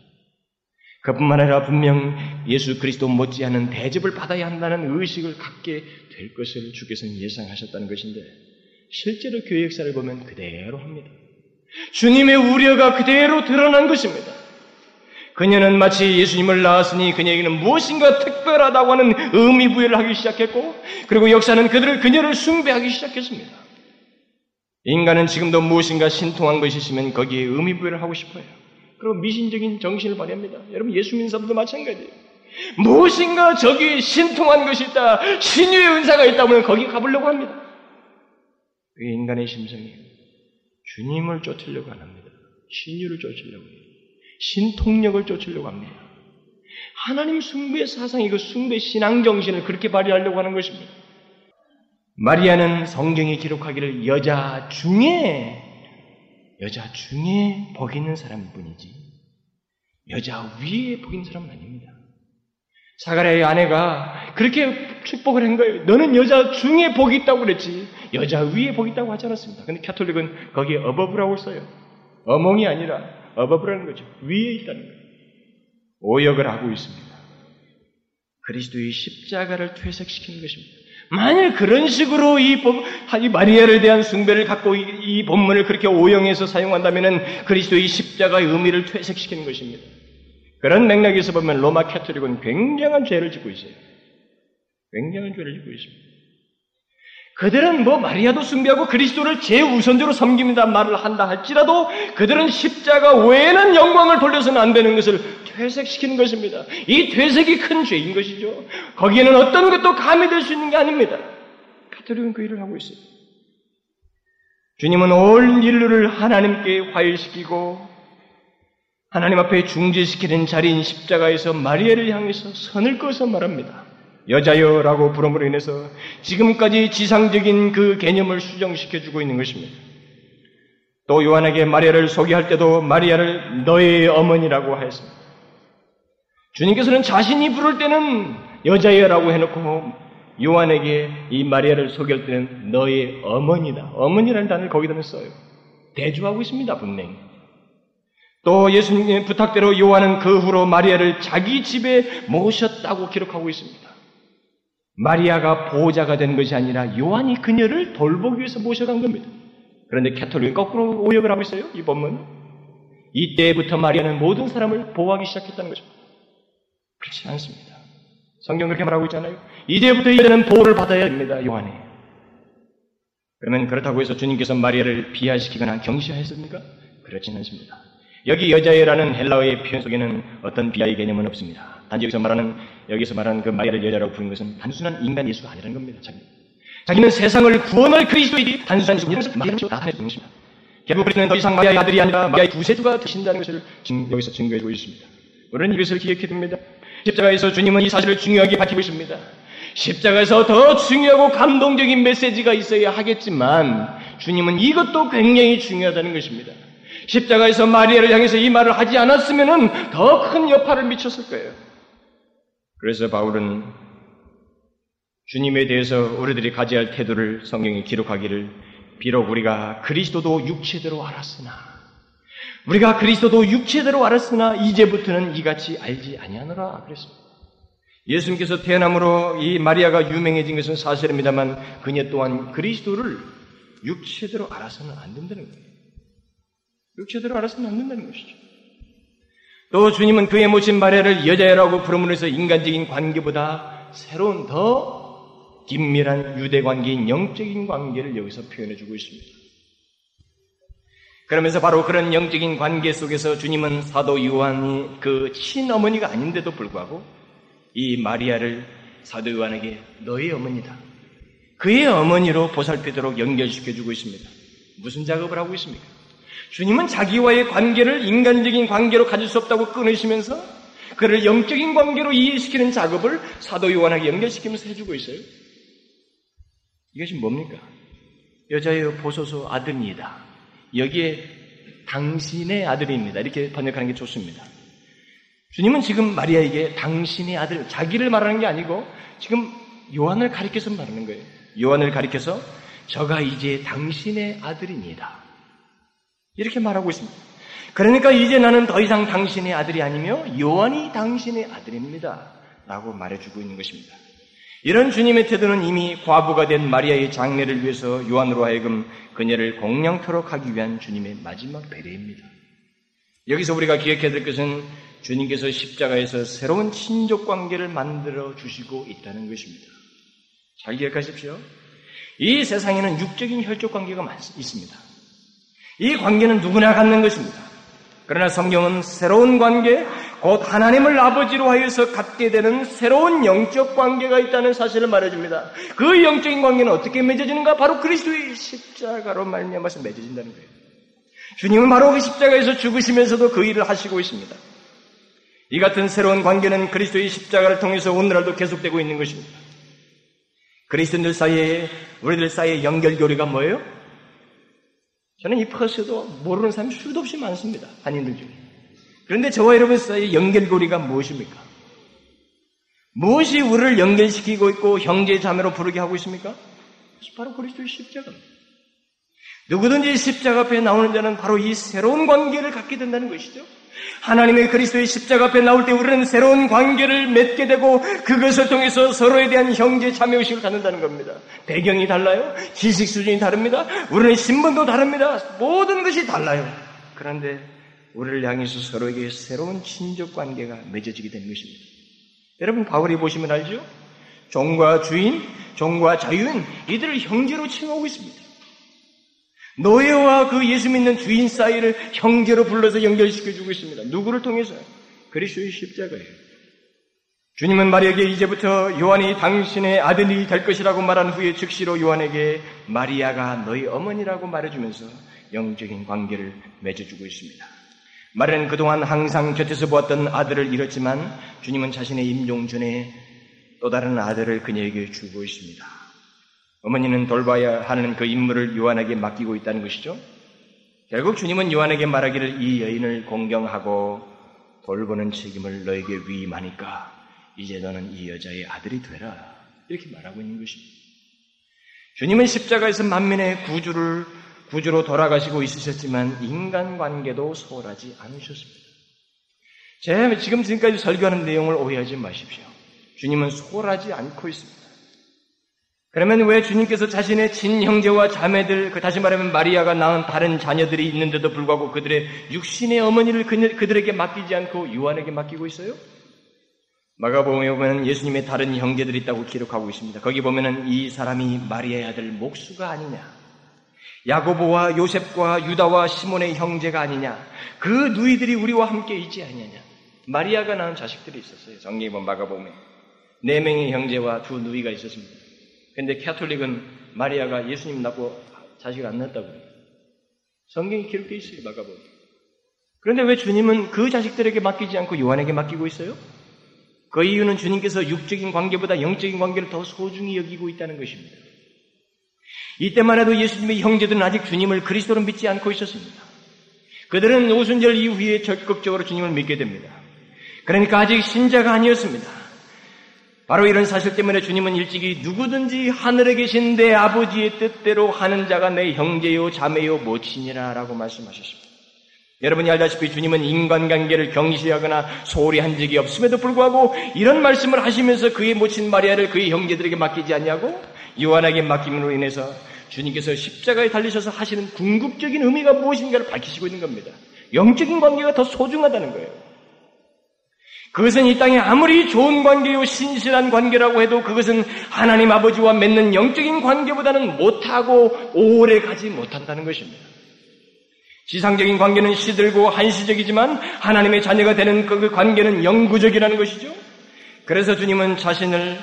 그뿐만 아니라 분명 예수 그리스도 못지않은 대접을 받아야 한다는 의식을 갖게 될 것을 주께서는 예상하셨다는 것인데 실제로 교회 역사를 보면 그대로 합니다. 주님의 우려가 그대로 드러난 것입니다. 그녀는 마치 예수님을 낳았으니 그녀에게는 무엇인가 특별하다고 하는 의미 부여를 하기 시작했고, 그리고 역사는 그들을 그녀를 숭배하기 시작했습니다. 인간은 지금도 무엇인가 신통한 것이 있으면 거기에 의미 부여를 하고 싶어요. 그리고 미신적인 정신을 발휘합니다. 여러분 예수 믿는 사람도 마찬가지예요. 무엇인가 저기 신통한 것이 있다, 신유의 은사가 있다면 거기 가보려고 합니다. 그게 인간의 심성이에요. 주님을 쫓으려고 안 합니다. 신유를 쫓으려고 해요. 신통력을 쫓으려고 합니다. 하나님 숭배 사상이 그 숭배 신앙 정신을 그렇게 발휘하려고 하는 것입니다. 마리아는 성경이 기록하기를 여자 중에 여자 중에 복 있는 사람뿐이지 여자 위에 복 있는 사람은 아닙니다. 사가랴의 아내가 그렇게 축복을 한 거예요. 너는 여자 중에 복이 있다고 그랬지. 여자 위에 복이 있다고 하지 않았습니다. 근데 캐톨릭은 거기에 어버브라고 써요. 어몽이 아니라 어버브라는 거죠. 위에 있다는 거예요. 오역을 하고 있습니다. 그리스도의 십자가를 퇴색시키는 것입니다. 만일 그런 식으로 이, 법, 이 마리아를 대한 숭배를 갖고 이, 이 본문을 그렇게 오용해서 사용한다면 그리스도의 십자가의 의미를 퇴색시키는 것입니다. 그런 맥락에서 보면 로마 캐토릭은 굉장한 죄를 짓고 있어요. 굉장한 죄를 짓고 있습니다. 그들은 뭐 마리아도 숭배하고 그리스도를 제우선적으로 섬깁니다 말을 한다 할지라도 그들은 십자가 외에는 영광을 돌려서는 안 되는 것을 퇴색시키는 것입니다. 이 퇴색이 큰 죄인 것이죠. 거기에는 어떤 것도 감히 될수 있는 게 아닙니다. 카톨릭은 그 일을 하고 있어요. 주님은 온 인류를 하나님께 화해시키고 하나님 앞에 중재시키는 자리인 십자가에서 마리아를 향해서 선을 꺼서 말합니다. 여자여라고 부름으로 인해서 지금까지 지상적인 그 개념을 수정시켜 주고 있는 것입니다. 또 요한에게 마리아를 소개할 때도 마리아를 너의 어머니라고 하였습니다. 주님께서는 자신이 부를 때는 여자여라고 해놓고 요한에게 이 마리아를 소개할 때는 너의 어머니다. 어머니라는 단어를 거기다 써요. 대주하고 있습니다, 분명히. 또 예수님의 부탁대로 요한은 그 후로 마리아를 자기 집에 모셨다고 기록하고 있습니다. 마리아가 보호자가 된 것이 아니라 요한이 그녀를 돌보기 위해서 모셔간 겁니다. 그런데 캐톨릭은 거꾸로 오역을 하고 있어요. 이 본문. 이때부터 마리아는 모든 사람을 보호하기 시작했다는 거죠. 그렇지 않습니다. 성경 그렇게 말하고 있잖아요. 이제부터 이제는 보호를 받아야 됩니다. 요한이. 그러면 그렇다고 해서 주님께서 마리아를 비하시키거나 경시하였습니까? 그렇지는 않습니다. 여기 여자애라는 헬라어의 표현 속에는 어떤 비하의 개념은 없습니다. 단지 여기서 말하는, 여기서 말하는 그 마리아를 여자라고 부른 것은 단순한 인간 예수가 아니라는 겁니다. 자기. 자기는 세상을 구원할 그리스도이지 단순한 예수가 마리아를 나타내는 것입니다. 결국 그리스도는 더 이상 마리아의 아들이 아니라 마리아의 구세주가 되신다는 것을 여기서 증거해주고 있습니다. 우리는 이것을 기억해 둡니다. 십자가에서 주님은 이 사실을 중요하게 밝히고 있습니다. 십자가에서 더 중요하고 감동적인 메시지가 있어야 하겠지만 주님은 이것도 굉장히 중요하다는 것입니다. 십자가에서 마리아를 향해서 이 말을 하지 않았으면 더 큰 여파를 미쳤을 거예요. 그래서 바울은 주님에 대해서 우리들이 가져야 할 태도를 성경에 기록하기를 비록 우리가 그리스도도 육체대로 알았으나 우리가 그리스도도 육체대로 알았으나 이제부터는 이같이 알지 아니하노라 그랬습니다. 예수님께서 태어남으로 이 마리아가 유명해진 것은 사실입니다만 그녀 또한 그리스도를 육체대로 알아서는 안 된다는 거예요. 육체대로 알아서는 안 된다는 것이죠. 또 주님은 그의 모친 마리아를 여자라고 부름으로 해서 인간적인 관계보다 새로운 더 긴밀한 유대 관계인 영적인 관계를 여기서 표현해 주고 있습니다. 그러면서 바로 그런 영적인 관계 속에서 주님은 사도 요한이 그 친어머니가 아닌데도 불구하고 이 마리아를 사도 요한에게 너의 어머니다. 그의 어머니로 보살피도록 연결시켜 주고 있습니다. 무슨 작업을 하고 있습니까? 주님은 자기와의 관계를 인간적인 관계로 가질 수 없다고 끊으시면서 그를 영적인 관계로 이해시키는 작업을 사도 요한에게 연결시키면서 해주고 있어요. 이것이 뭡니까? 여자여 보소서 아들이다. 여기에 당신의 아들입니다. 이렇게 번역하는 게 좋습니다. 주님은 지금 마리아에게 당신의 아들, 자기를 말하는 게 아니고 지금 요한을 가리켜서 말하는 거예요. 요한을 가리켜서 저가 이제 당신의 아들입니다. 이렇게 말하고 있습니다. 그러니까 이제 나는 더 이상 당신의 아들이 아니며 요한이 당신의 아들입니다. 라고 말해주고 있는 것입니다. 이런 주님의 태도는 이미 과부가 된 마리아의 장례를 위해서 요한으로 하여금 그녀를 공양토록 하기 위한 주님의 마지막 배려입니다. 여기서 우리가 기억해야 될 것은 주님께서 십자가에서 새로운 친족 관계를 만들어 주시고 있다는 것입니다. 잘 기억하십시오. 이 세상에는 육적인 혈족 관계가 있습니다. 이 관계는 누구나 갖는 것입니다. 그러나 성경은 새로운 관계, 곧 하나님을 아버지로 하여서 갖게 되는 새로운 영적 관계가 있다는 사실을 말해줍니다. 그 영적인 관계는 어떻게 맺어지는가? 바로 그리스도의 십자가로 말미암아서 맺어진다는 거예요. 주님은 바로 그 십자가에서 죽으시면서도 그 일을 하시고 있습니다. 이 같은 새로운 관계는 그리스도의 십자가를 통해서 오늘날도 계속되고 있는 것입니다. 그리스도인들 사이에 우리들 사이의 연결고리가 뭐예요? 저는 이 퍼스도 모르는 사람이 수도 없이 많습니다. 한인들 중에. 그런데 저와 여러분 사이의 연결고리가 무엇입니까? 무엇이 우리를 연결시키고 있고 형제 자매로 부르게 하고 있습니까? 바로 그리스도의 십자가입니다. 누구든지 십자가 앞에 나오는 자는 바로 이 새로운 관계를 갖게 된다는 것이죠. 하나님의 그리스도의 십자가 앞에 나올 때 우리는 새로운 관계를 맺게 되고 그것을 통해서 서로에 대한 형제 자매의식을 갖는다는 겁니다. 배경이 달라요. 지식 수준이 다릅니다. 우리는 신분도 다릅니다. 모든 것이 달라요. 그런데 우리를 향해서 서로에게 새로운 친족 관계가 맺어지게 되는 것입니다. 여러분 바울이 보시면 알죠? 종과 주인, 종과 자유인 이들을 형제로 칭하고 있습니다. 노예와 그 예수 믿는 주인 사이를 형제로 불러서 연결시켜 주고 있습니다. 누구를 통해서? 그리스도의 십자가예요. 주님은 마리아에게 이제부터 요한이 당신의 아들이 될 것이라고 말한 후에 즉시로 요한에게 마리아가 너희 어머니라고 말해주면서 영적인 관계를 맺어주고 있습니다. 마리아는 그동안 항상 곁에서 보았던 아들을 잃었지만 주님은 자신의 임종 전에 또 다른 아들을 그녀에게 주고 있습니다. 어머니는 돌봐야 하는 그 임무를 요한에게 맡기고 있다는 것이죠. 결국 주님은 요한에게 말하기를 이 여인을 공경하고 돌보는 책임을 너에게 위임하니까 이제 너는 이 여자의 아들이 되라. 이렇게 말하고 있는 것입니다. 주님은 십자가에서 만민의 구주를 구주로 돌아가시고 있으셨지만 인간 관계도 소홀하지 않으셨습니다. 제가 지금 지금까지 설교하는 내용을 오해하지 마십시오. 주님은 소홀하지 않고 있습니다. 그러면 왜 주님께서 자신의 친형제와 자매들, 그 다시 말하면 마리아가 낳은 다른 자녀들이 있는데도 불구하고 그들의 육신의 어머니를 그들에게 맡기지 않고 요한에게 맡기고 있어요? 마가복음에 보면 예수님의 다른 형제들이 있다고 기록하고 있습니다. 거기 보면은 이 사람이 마리아의 아들 목수가 아니냐. 야고보와 요셉과 유다와 시몬의 형제가 아니냐. 그 누이들이 우리와 함께 있지 아니냐. 마리아가 낳은 자식들이 있었어요. 보면 마가복음에. 네 명의 형제와 두 누이가 있었습니다. 근데 캐톨릭은 마리아가 예수님 낳고 자식을 안 낳았다고 그래요. 성경이 기록되어 있어요. 마가복음. 그런데 왜 주님은 그 자식들에게 맡기지 않고 요한에게 맡기고 있어요? 그 이유는 주님께서 육적인 관계보다 영적인 관계를 더 소중히 여기고 있다는 것입니다. 이때만 해도 예수님의 형제들은 아직 주님을 그리스도로 믿지 않고 있었습니다. 그들은 오순절 이후에 적극적으로 주님을 믿게 됩니다. 그러니까 아직 신자가 아니었습니다. 바로 이런 사실 때문에 주님은 일찍이 누구든지 하늘에 계신 내 아버지의 뜻대로 하는 자가 내 형제요 자매요 모친이라 라고 말씀하셨습니다. 여러분이 알다시피 주님은 인간관계를 경시하거나 소홀히 한 적이 없음에도 불구하고 이런 말씀을 하시면서 그의 모친 마리아를 그의 형제들에게 맡기지 않냐고 요한에게 맡김으로 인해서 주님께서 십자가에 달리셔서 하시는 궁극적인 의미가 무엇인가를 밝히시고 있는 겁니다. 영적인 관계가 더 소중하다는 거예요. 그것은 이 땅에 아무리 좋은 관계요 신실한 관계라고 해도 그것은 하나님 아버지와 맺는 영적인 관계보다는 못하고 오래 가지 못한다는 것입니다. 지상적인 관계는 시들고 한시적이지만 하나님의 자녀가 되는 그 관계는 영구적이라는 것이죠. 그래서 주님은 자신을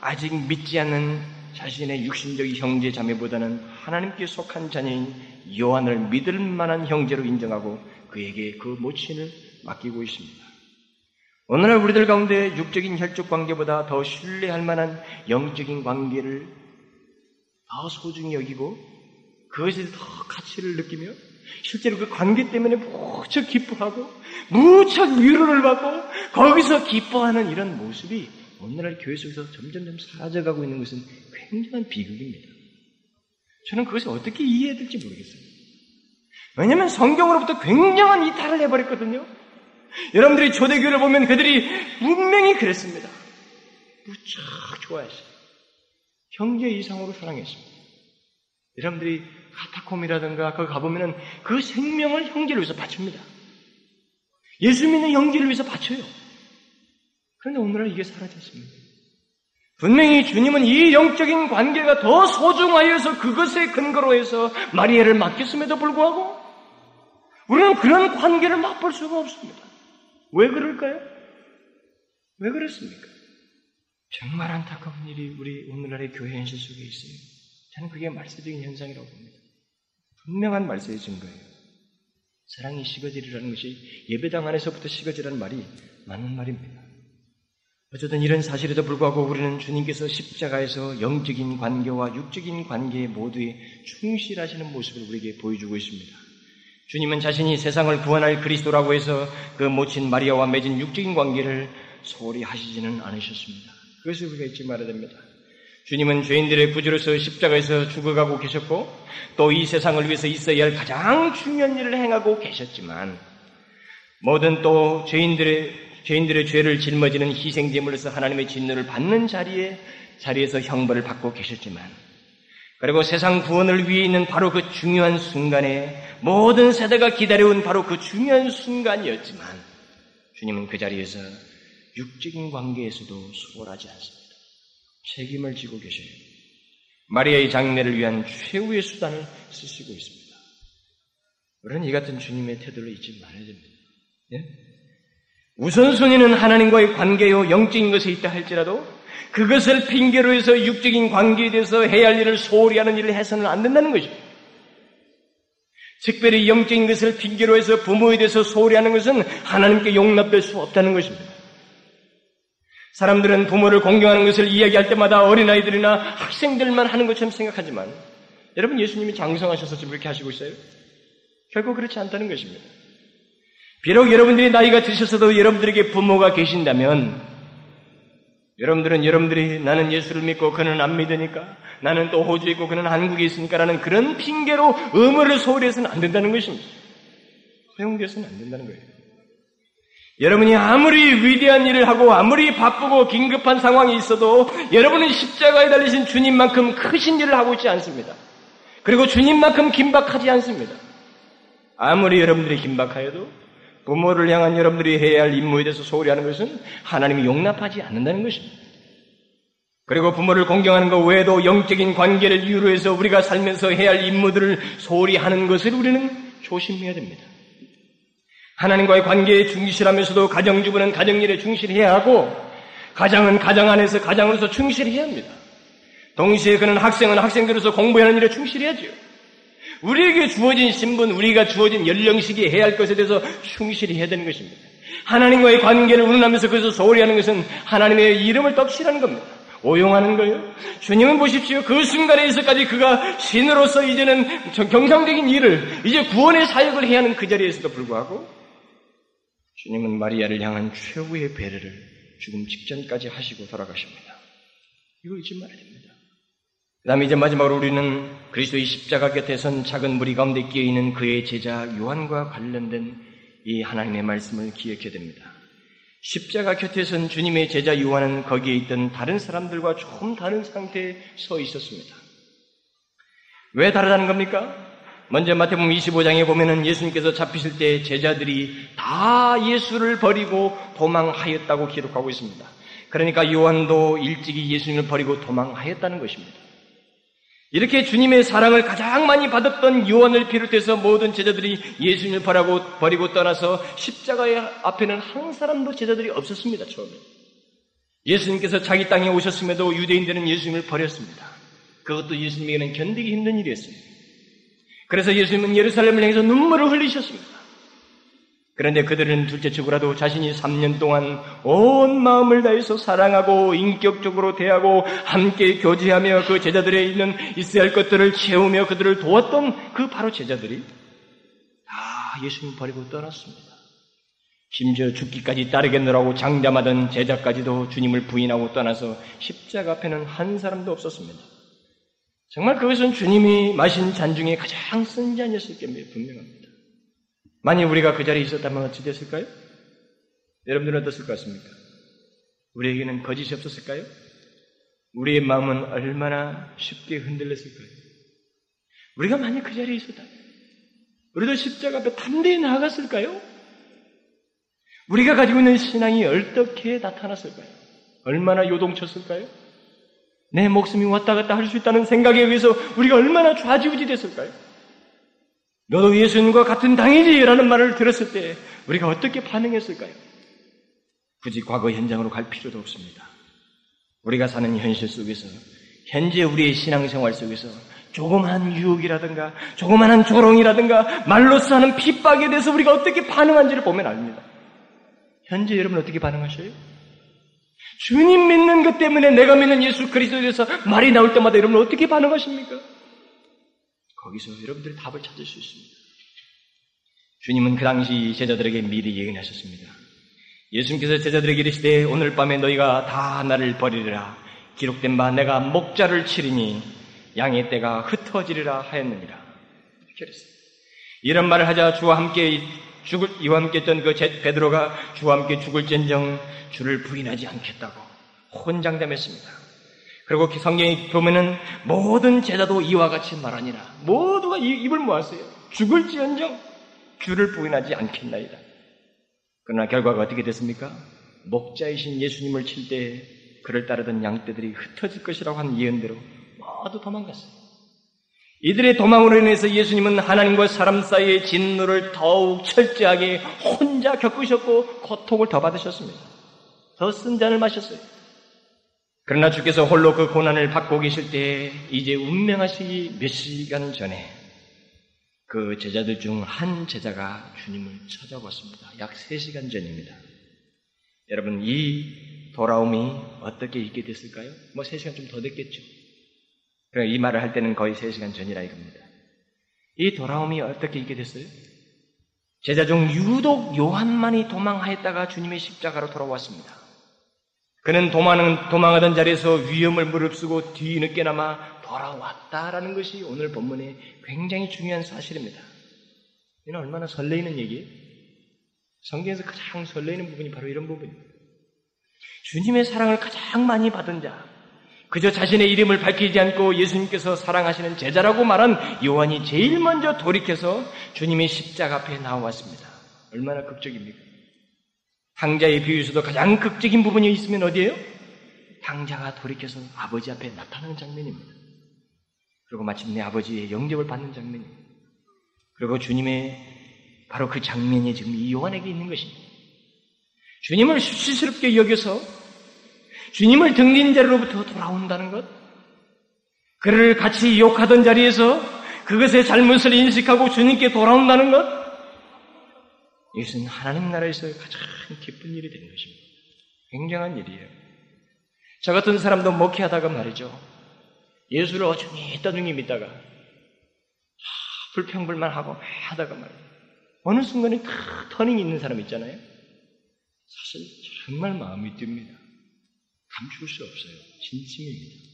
아직 믿지 않는 자신의 육신적 형제 자매보다는 하나님께 속한 자녀인 요한을 믿을 만한 형제로 인정하고 그에게 그 모친을 맡기고 있습니다. 오늘날 우리들 가운데 육적인 혈족 관계보다 더 신뢰할 만한 영적인 관계를 더 소중히 여기고 그것에 더 가치를 느끼며 실제로 그 관계 때문에 무척 기뻐하고 무척 위로를 받고 거기서 기뻐하는 이런 모습이 오늘날 교회 속에서 점점점 사라져가고 있는 것은 굉장한 비극입니다. 저는 그것을 어떻게 이해해야 될지 모르겠어요. 왜냐하면 성경으로부터 굉장한 이탈을 해버렸거든요. 여러분들이 초대교회를 보면 그들이 분명히 그랬습니다. 무척 좋아했어요. 형제 이상으로 사랑했습니다. 여러분들이 카타콤이라든가 거기 가보면은 그 생명을 형제를 위해서 바칩니다. 예수 믿는 형제를 위해서 바쳐요. 그런데 오늘은 이게 사라졌습니다. 분명히 주님은 이 영적인 관계가 더 소중하여서 그것에 근거로 해서 마리아를 맡겼음에도 불구하고 우리는 그런 관계를 맛볼 수가 없습니다. 왜 그럴까요? 왜 그렇습니까? 정말 안타까운 일이 우리 오늘날의 교회 현실 속에 있어요. 저는 그게 말세적인 현상이라고 봅니다. 분명한 말세의 증거예요. 사랑이 식어지리라는 것이 예배당 안에서부터 식어지라는 말이 맞는 말입니다. 어쨌든 이런 사실에도 불구하고 우리는 주님께서 십자가에서 영적인 관계와 육적인 관계 모두에 충실하시는 모습을 우리에게 보여주고 있습니다. 주님은 자신이 세상을 구원할 그리스도라고 해서 그 모친 마리아와 맺은 육적인 관계를 소홀히 하시지는 않으셨습니다. 그것을 우리가 잊지 말아야 됩니다. 주님은 죄인들의 구주로서 십자가에서 죽어가고 계셨고 또 이 세상을 위해서 있어야 할 가장 중요한 일을 행하고 계셨지만 모든 또 죄인들의 죄인들의 죄를 짊어지는 희생 제물로서 하나님의 진노를 받는 자리에 자리에서 형벌을 받고 계셨지만 그리고 세상 구원을 위해 있는 바로 그 중요한 순간에 모든 세대가 기다려온 바로 그 중요한 순간이었지만 주님은 그 자리에서 육적인 관계에서도 소홀하지 않습니다. 책임을 지고 계셔요. 마리아의 장례를 위한 최후의 수단을 쓰시고 있습니다. 우리는 이 같은 주님의 태도를 잊지 말아야 됩니다. 예? 우선순위는 하나님과의 관계요 영적인 것에 있다 할지라도 그것을 핑계로 해서 육적인 관계에 대해서 해야 할 일을 소홀히 하는 일을 해서는 안 된다는 것이죠. 특별히 영적인 것을 핑계로 해서 부모에 대해서 소홀히 하는 것은 하나님께 용납될 수 없다는 것입니다. 사람들은 부모를 공경하는 것을 이야기할 때마다 어린아이들이나 학생들만 하는 것처럼 생각하지만 여러분 예수님이 장성하셔서 지금 그렇게 하시고 있어요? 결코 그렇지 않다는 것입니다. 비록 여러분들이 나이가 드셨어도 여러분들에게 부모가 계신다면 여러분들은 여러분들이 나는 예수를 믿고 그는 안 믿으니까 나는 또 호주에 있고 그는 한국에 있으니까라는 그런 핑계로 의무를 소홀히 해서는 안 된다는 것입니다. 허용돼서는 안 된다는 거예요. 여러분이 아무리 위대한 일을 하고 아무리 바쁘고 긴급한 상황이 있어도 여러분은 십자가에 달리신 주님만큼 크신 일을 하고 있지 않습니다. 그리고 주님만큼 긴박하지 않습니다. 아무리 여러분들이 긴박하여도 부모를 향한 여러분들이 해야 할 임무에 대해서 소홀히 하는 것은 하나님이 용납하지 않는다는 것입니다. 그리고 부모를 공경하는 것 외에도 영적인 관계를 이유로 해서 우리가 살면서 해야 할 임무들을 소홀히 하는 것을 우리는 조심해야 됩니다. 하나님과의 관계에 충실하면서도 가정주부는 가정일에 충실해야 하고 가장은 가장 안에서 가장으로서 충실해야 합니다. 동시에 그는 학생은 학생들로서 공부하는 일에 충실해야죠. 우리에게 주어진 신분, 우리가 주어진 연령식이 해야 할 것에 대해서 충실히 해야 되는 것입니다. 하나님과의 관계를 운운하면서 그것을 소홀히 하는 것은 하나님의 이름을 떡칠하는 겁니다. 오용하는 거예요. 주님은 보십시오. 그 순간에서까지 그가 신으로서 이제는 경상적인 일을, 이제 구원의 사역을 해야 하는 그 자리에서도 불구하고 주님은 마리아를 향한 최후의 배려를 죽음 직전까지 하시고 돌아가십니다. 이거 잊지 말아야 됩니다. 그 다음에 이제 마지막으로 우리는 그리스도의 십자가 곁에 선 작은 무리 가운데 끼어 있는 그의 제자 요한과 관련된 이 하나님의 말씀을 기억해야 됩니다. 십자가 곁에 선 주님의 제자 요한은 거기에 있던 다른 사람들과 조금 다른 상태에 서 있었습니다. 왜 다르다는 겁니까? 먼저 마태복음 25장에 보면은 예수님께서 잡히실 때 제자들이 다 예수를 버리고 도망하였다고 기록하고 있습니다. 그러니까 요한도 일찍이 예수님을 버리고 도망하였다는 것입니다. 이렇게 주님의 사랑을 가장 많이 받았던 요한을 비롯해서 모든 제자들이 예수님을 버리고, 버리고 떠나서 십자가의 앞에는 한 사람도 제자들이 없었습니다, 처음에. 예수님께서 자기 땅에 오셨음에도 유대인들은 예수님을 버렸습니다. 그것도 예수님에게는 견디기 힘든 일이었습니다. 그래서 예수님은 예루살렘을 향해서 눈물을 흘리셨습니다. 그런데 그들은 둘째 치고라도 자신이 3년 동안 온 마음을 다해서 사랑하고 인격적으로 대하고 함께 교제하며 그 제자들에 있는 있어야 할 것들을 채우며 그들을 도왔던 그 바로 제자들이 다 예수님 버리고 떠났습니다. 심지어 죽기까지 따르겠노라고 장담하던 제자까지도 주님을 부인하고 떠나서 십자가 앞에는 한 사람도 없었습니다. 정말 그것은 주님이 마신 잔 중에 가장 쓴 잔이었을 겁니다. 분명합니다. 만약 우리가 그 자리에 있었다면 어찌 됐을까요? 여러분들은 어떻을 것 같습니까? 우리에게는 거짓이 없었을까요? 우리의 마음은 얼마나 쉽게 흔들렸을까요? 우리가 만약 그 자리에 있었다면 우리도 십자가 앞에 담대히 나아갔을까요? 우리가 가지고 있는 신앙이 어떻게 나타났을까요? 얼마나 요동쳤을까요? 내 목숨이 왔다 갔다 할 수 있다는 생각에 의해서 우리가 얼마나 좌지우지 됐을까요? 너도 예수님과 같은 당이지라는 말을 들었을 때 우리가 어떻게 반응했을까요? 굳이 과거 현장으로 갈 필요도 없습니다. 우리가 사는 현실 속에서 현재 우리의 신앙생활 속에서 조그마한 유혹이라든가 조그마한 조롱이라든가 말로써 하는 핍박에 대해서 우리가 어떻게 반응한지를 보면 압니다. 현재 여러분 어떻게 반응하셔요? 주님 믿는 것 때문에 내가 믿는 예수 그리스도에 대해서 말이 나올 때마다 여러분 어떻게 반응하십니까? 거기서 여러분들이 답을 찾을 수 있습니다. 주님은 그 당시 제자들에게 미리 예언하셨습니다. 예수님께서 제자들에게 이르시되 오늘 밤에 너희가 다 나를 버리리라 기록된 바 내가 목자를 치리니 양의 때가 흩어지리라 하였느니라. 이렇게 그랬습니다. 이런 말을 하자 주와 함께 죽을 이와 함께 했던 그 베드로가 주와 함께 죽을전정 주를 부인하지 않겠다고 혼장담했습니다. 그리고 성경에 보면은 모든 제자도 이와 같이 말하니라. 모두가 입을 모았어요. 죽을지언정 주를 부인하지 않겠나이다. 그러나 결과가 어떻게 됐습니까? 목자이신 예수님을 칠 때 그를 따르던 양떼들이 흩어질 것이라고 한 예언대로 모두 도망갔어요. 이들의 도망으로 인해서 예수님은 하나님과 사람 사이의 진노를 더욱 철저하게 혼자 겪으셨고 고통을 더 받으셨습니다. 더 쓴 잔을 마셨어요. 그러나 주께서 홀로 그 고난을 받고 계실 때 이제 운명하시기 몇 시간 전에 그 제자들 중 한 제자가 주님을 찾아왔습니다. 약 3시간 전입니다. 여러분, 이 돌아옴이 어떻게 있게 됐을까요? 뭐 3시간 좀 더 됐겠죠. 이 말을 할 때는 거의 3시간 전이라 이겁니다. 이 돌아옴이 어떻게 있게 됐어요? 제자 중 유독 요한만이 도망하였다가 주님의 십자가로 돌아왔습니다. 그는 도망, 도망하던 자리에서 위험을 무릅쓰고 뒤늦게나마 돌아왔다라는 것이 오늘 본문의 굉장히 중요한 사실입니다. 이는 얼마나 설레이는 얘기예요? 성경에서 가장 설레이는 부분이 바로 이런 부분입니다. 주님의 사랑을 가장 많이 받은 자, 그저 자신의 이름을 밝히지 않고 예수님께서 사랑하시는 제자라고 말한 요한이 제일 먼저 돌이켜서 주님의 십자가 앞에 나왔습니다. 얼마나 극적입니까? 당자의 비유에서도 가장 극적인 부분이 있으면 어디예요? 당자가 돌이켜서 아버지 앞에 나타나는 장면입니다. 그리고 마침내 아버지의 영접을 받는 장면입니다. 그리고 주님의 바로 그 장면이 지금 이 요한에게 있는 것입니다. 주님을 수치스럽게 여겨서 주님을 등진 자리로부터 돌아온다는 것, 그를 같이 욕하던 자리에서 그것의 잘못을 인식하고 주님께 돌아온다는 것, 이것은 하나님 나라에서 가장 기쁜 일이 되는 것입니다. 굉장한 일이에요. 저 같은 사람도 목회하다가 말이죠. 예수를 어중히 떠중히 믿다가 불평불만하고 하다가 말이죠. 어느 순간에 탁 터닝이 있는 사람 있잖아요. 사실 정말 마음이 뜹니다. 감출 수 없어요. 진심입니다.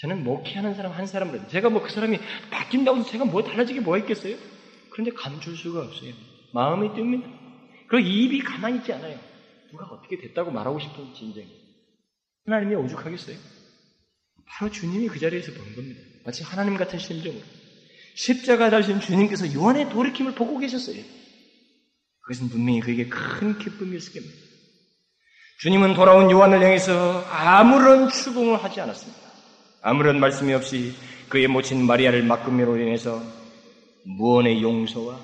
저는 목회하는 사람 한 사람을 제가 뭐 그 사람이 바뀐다고 해서 제가 뭐 달라지게 뭐 있겠어요? 그런데 감출 수가 없어요. 마음이 뜹니다. 그리고 입이 가만히 있지 않아요. 누가 어떻게 됐다고 말하고 싶은 진정. 하나님이 오죽하겠어요? 바로 주님이 그 자리에서 본 겁니다. 마치 하나님 같은 심정으로. 십자가 달신 주님께서 요한의 돌이킴을 보고 계셨어요. 그것은 분명히 그에게 큰 기쁨이었을 겁니다. 주님은 돌아온 요한을 향해서 아무런 추궁을 하지 않았습니다. 아무런 말씀이 없이 그의 모친 마리아를 맡금으로 인해서 무언의 용서와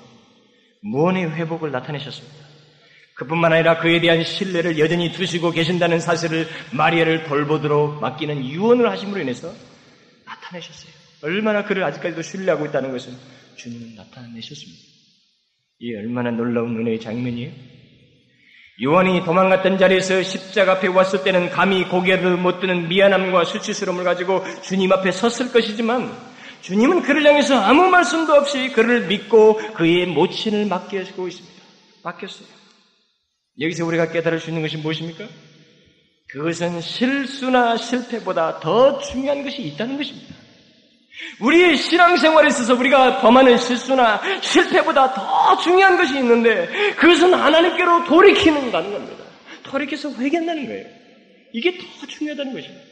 무언의 회복을 나타내셨습니다. 그뿐만 아니라 그에 대한 신뢰를 여전히 두시고 계신다는 사실을 마리아를 돌보도록 맡기는 유언을 하심으로 인해서 나타내셨어요. 얼마나 그를 아직까지도 신뢰하고 있다는 것을 주님은 나타내셨습니다. 이 얼마나 놀라운 은혜의 장면이에요. 요한이 도망갔던 자리에서 십자가 앞에 왔을 때는 감히 고개를 못 드는 미안함과 수치스러움을 가지고 주님 앞에 섰을 것이지만 주님은 그를 향해서 아무 말씀도 없이 그를 믿고 그의 모친을 맡기고 있습니다. 맡겼어요. 여기서 우리가 깨달을 수 있는 것이 무엇입니까? 그것은 실수나 실패보다 더 중요한 것이 있다는 것입니다. 우리의 신앙생활에 있어서 우리가 범하는 실수나 실패보다 더 중요한 것이 있는데 그것은 하나님께로 돌이키는다는 겁니다. 돌이켜서 회개한다는 거예요. 이게 더 중요하다는 것입니다.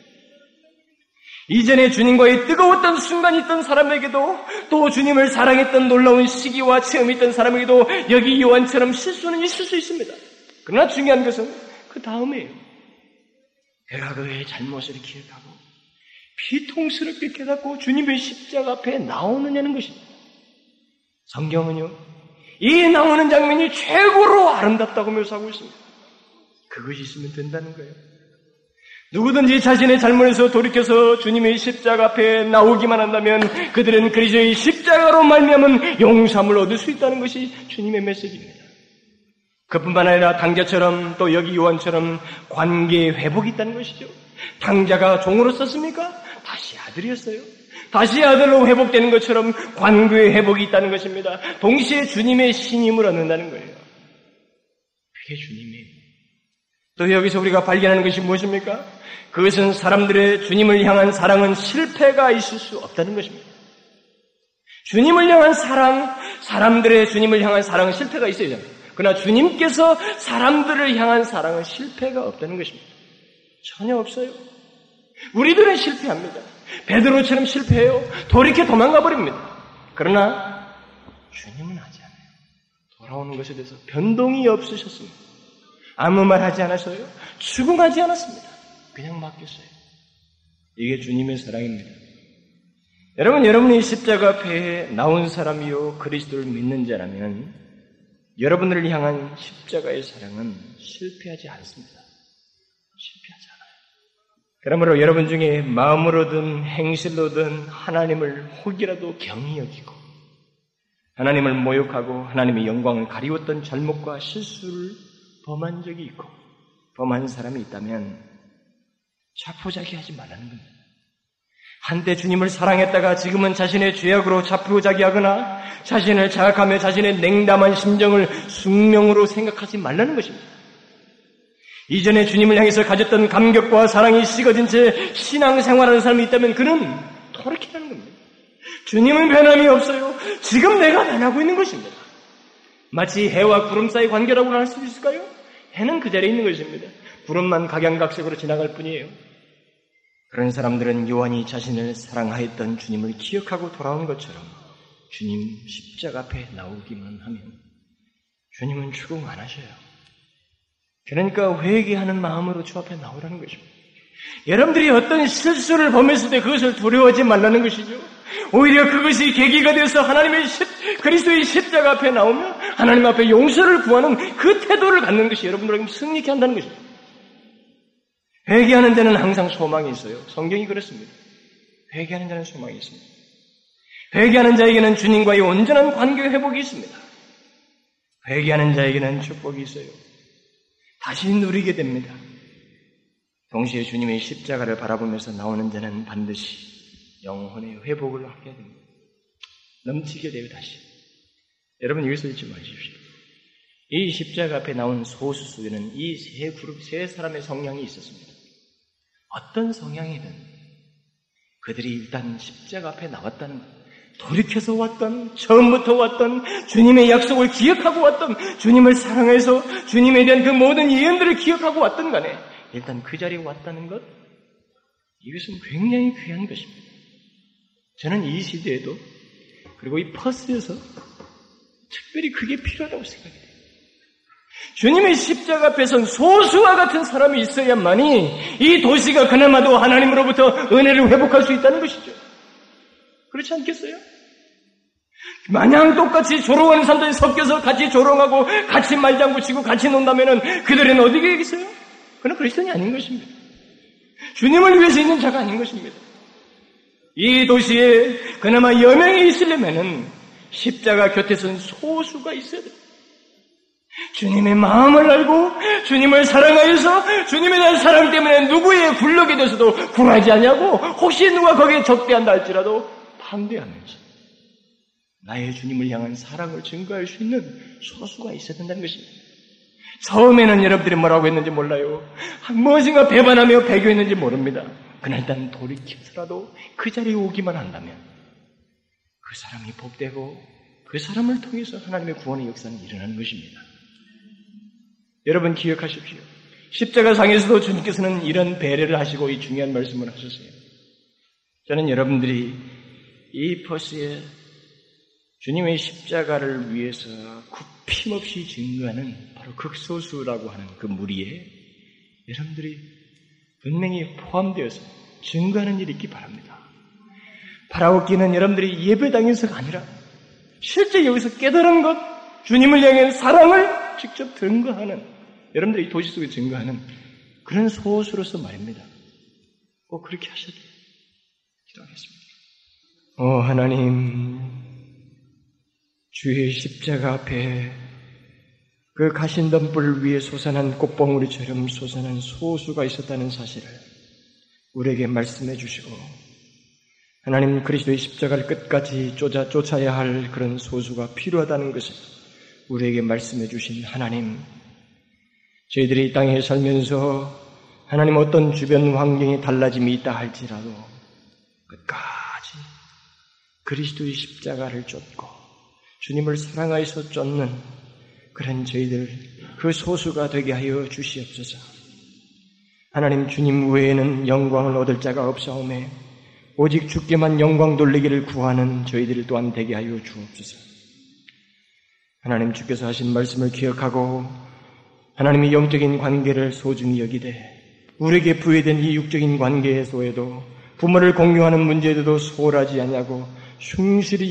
이전에 주님과의 뜨거웠던 순간이 있던 사람에게도 또 주님을 사랑했던 놀라운 시기와 체험이 있던 사람에게도 여기 요한처럼 실수는 있을 수 있습니다. 그러나 중요한 것은 그 다음에요. 그가 그의 잘못을 기억하고 비통스럽게 깨닫고 주님의 십자가 앞에 나오느냐는 것입니다. 성경은요, 이 나오는 장면이 최고로 아름답다고 묘사하고 있습니다. 그것이 있으면 된다는 거예요. 누구든지 자신의 잘못에서 돌이켜서 주님의 십자가 앞에 나오기만 한다면 그들은 그리스도의 십자가로 말미암은 용서함을 얻을 수 있다는 것이 주님의 메시지입니다. 그뿐만 아니라 당자처럼 또 여기 요한처럼 관계 회복이 있다는 것이죠. 당자가 종으로 썼습니까? 다시 아들이었어요. 다시 아들로 회복되는 것처럼 관계의 회복이 있다는 것입니다. 동시에 주님의 신임을 얻는다는 거예요. 그게 주님이에요. 또 여기서 우리가 발견하는 것이 무엇입니까? 그것은 사람들의 주님을 향한 사랑은 실패가 있을 수 없다는 것입니다. 주님을 향한 사랑, 사람들의 주님을 향한 사랑은 실패가 있어야 됩니다. 그러나 주님께서 사람들을 향한 사랑은 실패가 없다는 것입니다. 전혀 없어요. 우리들은 실패합니다. 베드로처럼 실패해요. 돌이켜 도망가 버립니다. 그러나 주님은 하지 않아요. 돌아오는 것에 대해서 변동이 없으셨습니다. 아무 말 하지 않았어요. 추궁하지 않았습니다. 그냥 맡겼어요. 이게 주님의 사랑입니다. 여러분, 여러분이 십자가 앞에 나온 사람이요 그리스도를 믿는 자라면 여러분들을 향한 십자가의 사랑은 실패하지 않습니다. 실패하지 않아요. 그러므로 여러분 중에 마음으로든 행실로든 하나님을 혹이라도 경히 여기고 하나님을 모욕하고 하나님의 영광을 가리웠던 잘못과 실수를 범한 적이 있고 범한 사람이 있다면 자포자기하지 말라는 겁니다. 한때 주님을 사랑했다가 지금은 자신의 죄악으로 자포자기하거나 자신을 자각하며 자신의 냉담한 심정을 숙명으로 생각하지 말라는 것입니다. 이전에 주님을 향해서 가졌던 감격과 사랑이 식어진 채 신앙생활하는 사람이 있다면 그는 돌이키라는 겁니다. 주님은 변함이 없어요. 지금 내가 변하고 있는 것입니다. 마치 해와 구름 사이 관계라고 할 수 있을까요? 해는 그 자리에 있는 것입니다. 구름만 각양각색으로 지나갈 뿐이에요. 그런 사람들은 요한이 자신을 사랑하였던 주님을 기억하고 돌아온 것처럼 주님 십자가 앞에 나오기만 하면 주님은 추궁 안 하셔요. 그러니까 회개하는 마음으로 주 앞에 나오라는 것입니다. 여러분들이 어떤 실수를 범했을 때 그것을 두려워하지 말라는 것이죠. 오히려 그것이 계기가 되어서 하나님의 십, 그리스도의 십자가 앞에 나오면 하나님 앞에 용서를 구하는 그 태도를 갖는 것이 여러분들에게 승리케 한다는 것입니다. 회개하는 데는 항상 소망이 있어요. 성경이 그렇습니다. 회개하는 자는 소망이 있습니다. 회개하는 자에게는 주님과의 온전한 관계 회복이 있습니다. 회개하는 자에게는 축복이 있어요. 다시 누리게 됩니다. 동시에 주님의 십자가를 바라보면서 나오는 자는 반드시 영혼의 회복을 하게 됩니다. 넘치게 돼요, 다시. 여러분, 여기서 잊지 마십시오. 이 십자가 앞에 나온 소수수에는 이 세 그룹, 세 사람의 성향이 있었습니다. 어떤 성향이든 그들이 일단 십자가 앞에 나왔다는 것. 돌이켜서 왔던, 처음부터 왔던, 주님의 약속을 기억하고 왔던, 주님을 사랑해서 주님에 대한 그 모든 예언들을 기억하고 왔던 간에 일단 그 자리에 왔다는 것, 이것은 굉장히 귀한 것입니다. 저는 이 시대에도 그리고 이 퍼스에서 특별히 그게 필요하다고 생각해요. 주님의 십자가 앞에선 소수와 같은 사람이 있어야만이 이 도시가 그나마도 하나님으로부터 은혜를 회복할 수 있다는 것이죠. 그렇지 않겠어요? 마냥 똑같이 조롱하는 사람들이 섞여서 같이 조롱하고 같이 말장구 치고 같이 논다면은 그들은 어디에 계겠어요? 그는 그리스도인이 아닌 것입니다. 주님을 위해서 있는 자가 아닌 것입니다. 이 도시에 그나마 여명이 있으려면은 십자가 곁에 선 소수가 있어야 돼요. 주님의 마음을 알고 주님을 사랑하여서 주님에 대한 사랑 때문에 누구의 굴욕에 대해서도 굴하지 않냐고 혹시 누가 거기에 적대한다 할지라도 반대하면서 나의 주님을 향한 사랑을 증거할 수 있는 소수가 있어야 된다는 것입니다. 처음에는 여러분들이 뭐라고 했는지 몰라요. 무엇인가 배반하며 배교했는지 모릅니다. 그날 일단 돌이켜서라도 그 자리에 오기만 한다면 그 사람이 복되고 그 사람을 통해서 하나님의 구원의 역사는 일어나는 것입니다. 여러분 기억하십시오. 십자가 상에서도 주님께서는 이런 배려를 하시고 이 중요한 말씀을 하셨어요. 저는 여러분들이 이 퍼스에 주님의 십자가를 위해서 굽힘없이 증거하는 바로 극소수라고 하는 그 무리에 여러분들이 분명히 포함되어서 증거하는 일이 있기 바랍니다. 바라옵기는 여러분들이 예배당에서가 아니라 실제 여기서 깨달은 것, 주님을 향한 사랑을 직접 증거하는 여러분들이 도시 속에 증거하는 그런 소수로서 말입니다. 꼭 그렇게 돼요. 기도하겠습니다. 오 하나님, 주의 십자가 앞에 그 가신덤불 위에 솟아난 꽃봉우리처럼 솟아난 소수가 있었다는 사실을 우리에게 말씀해 주시고 하나님 그리스도의 십자가를 끝까지 쫓아, 쫓아야 할 그런 소수가 필요하다는 것을 우리에게 말씀해 주신 하나님 저희들이 이 땅에 살면서 하나님 어떤 주변 환경이 달라짐이 있다 할지라도 끝까지 그리스도의 십자가를 쫓고 주님을 사랑하여서 쫓는 그런 저희들 그 소수가 되게 하여 주시옵소서. 하나님 주님 외에는 영광을 얻을 자가 없사오매 오직 주께만 영광 돌리기를 구하는 저희들 또한 되게 하여 주옵소서. 하나님 주께서 하신 말씀을 기억하고 하나님의 영적인 관계를 소중히 여기되 우리에게 부여된 이 육적인 관계에서에도 부모를 공유하는 문제에도 소홀하지 않냐고 충실히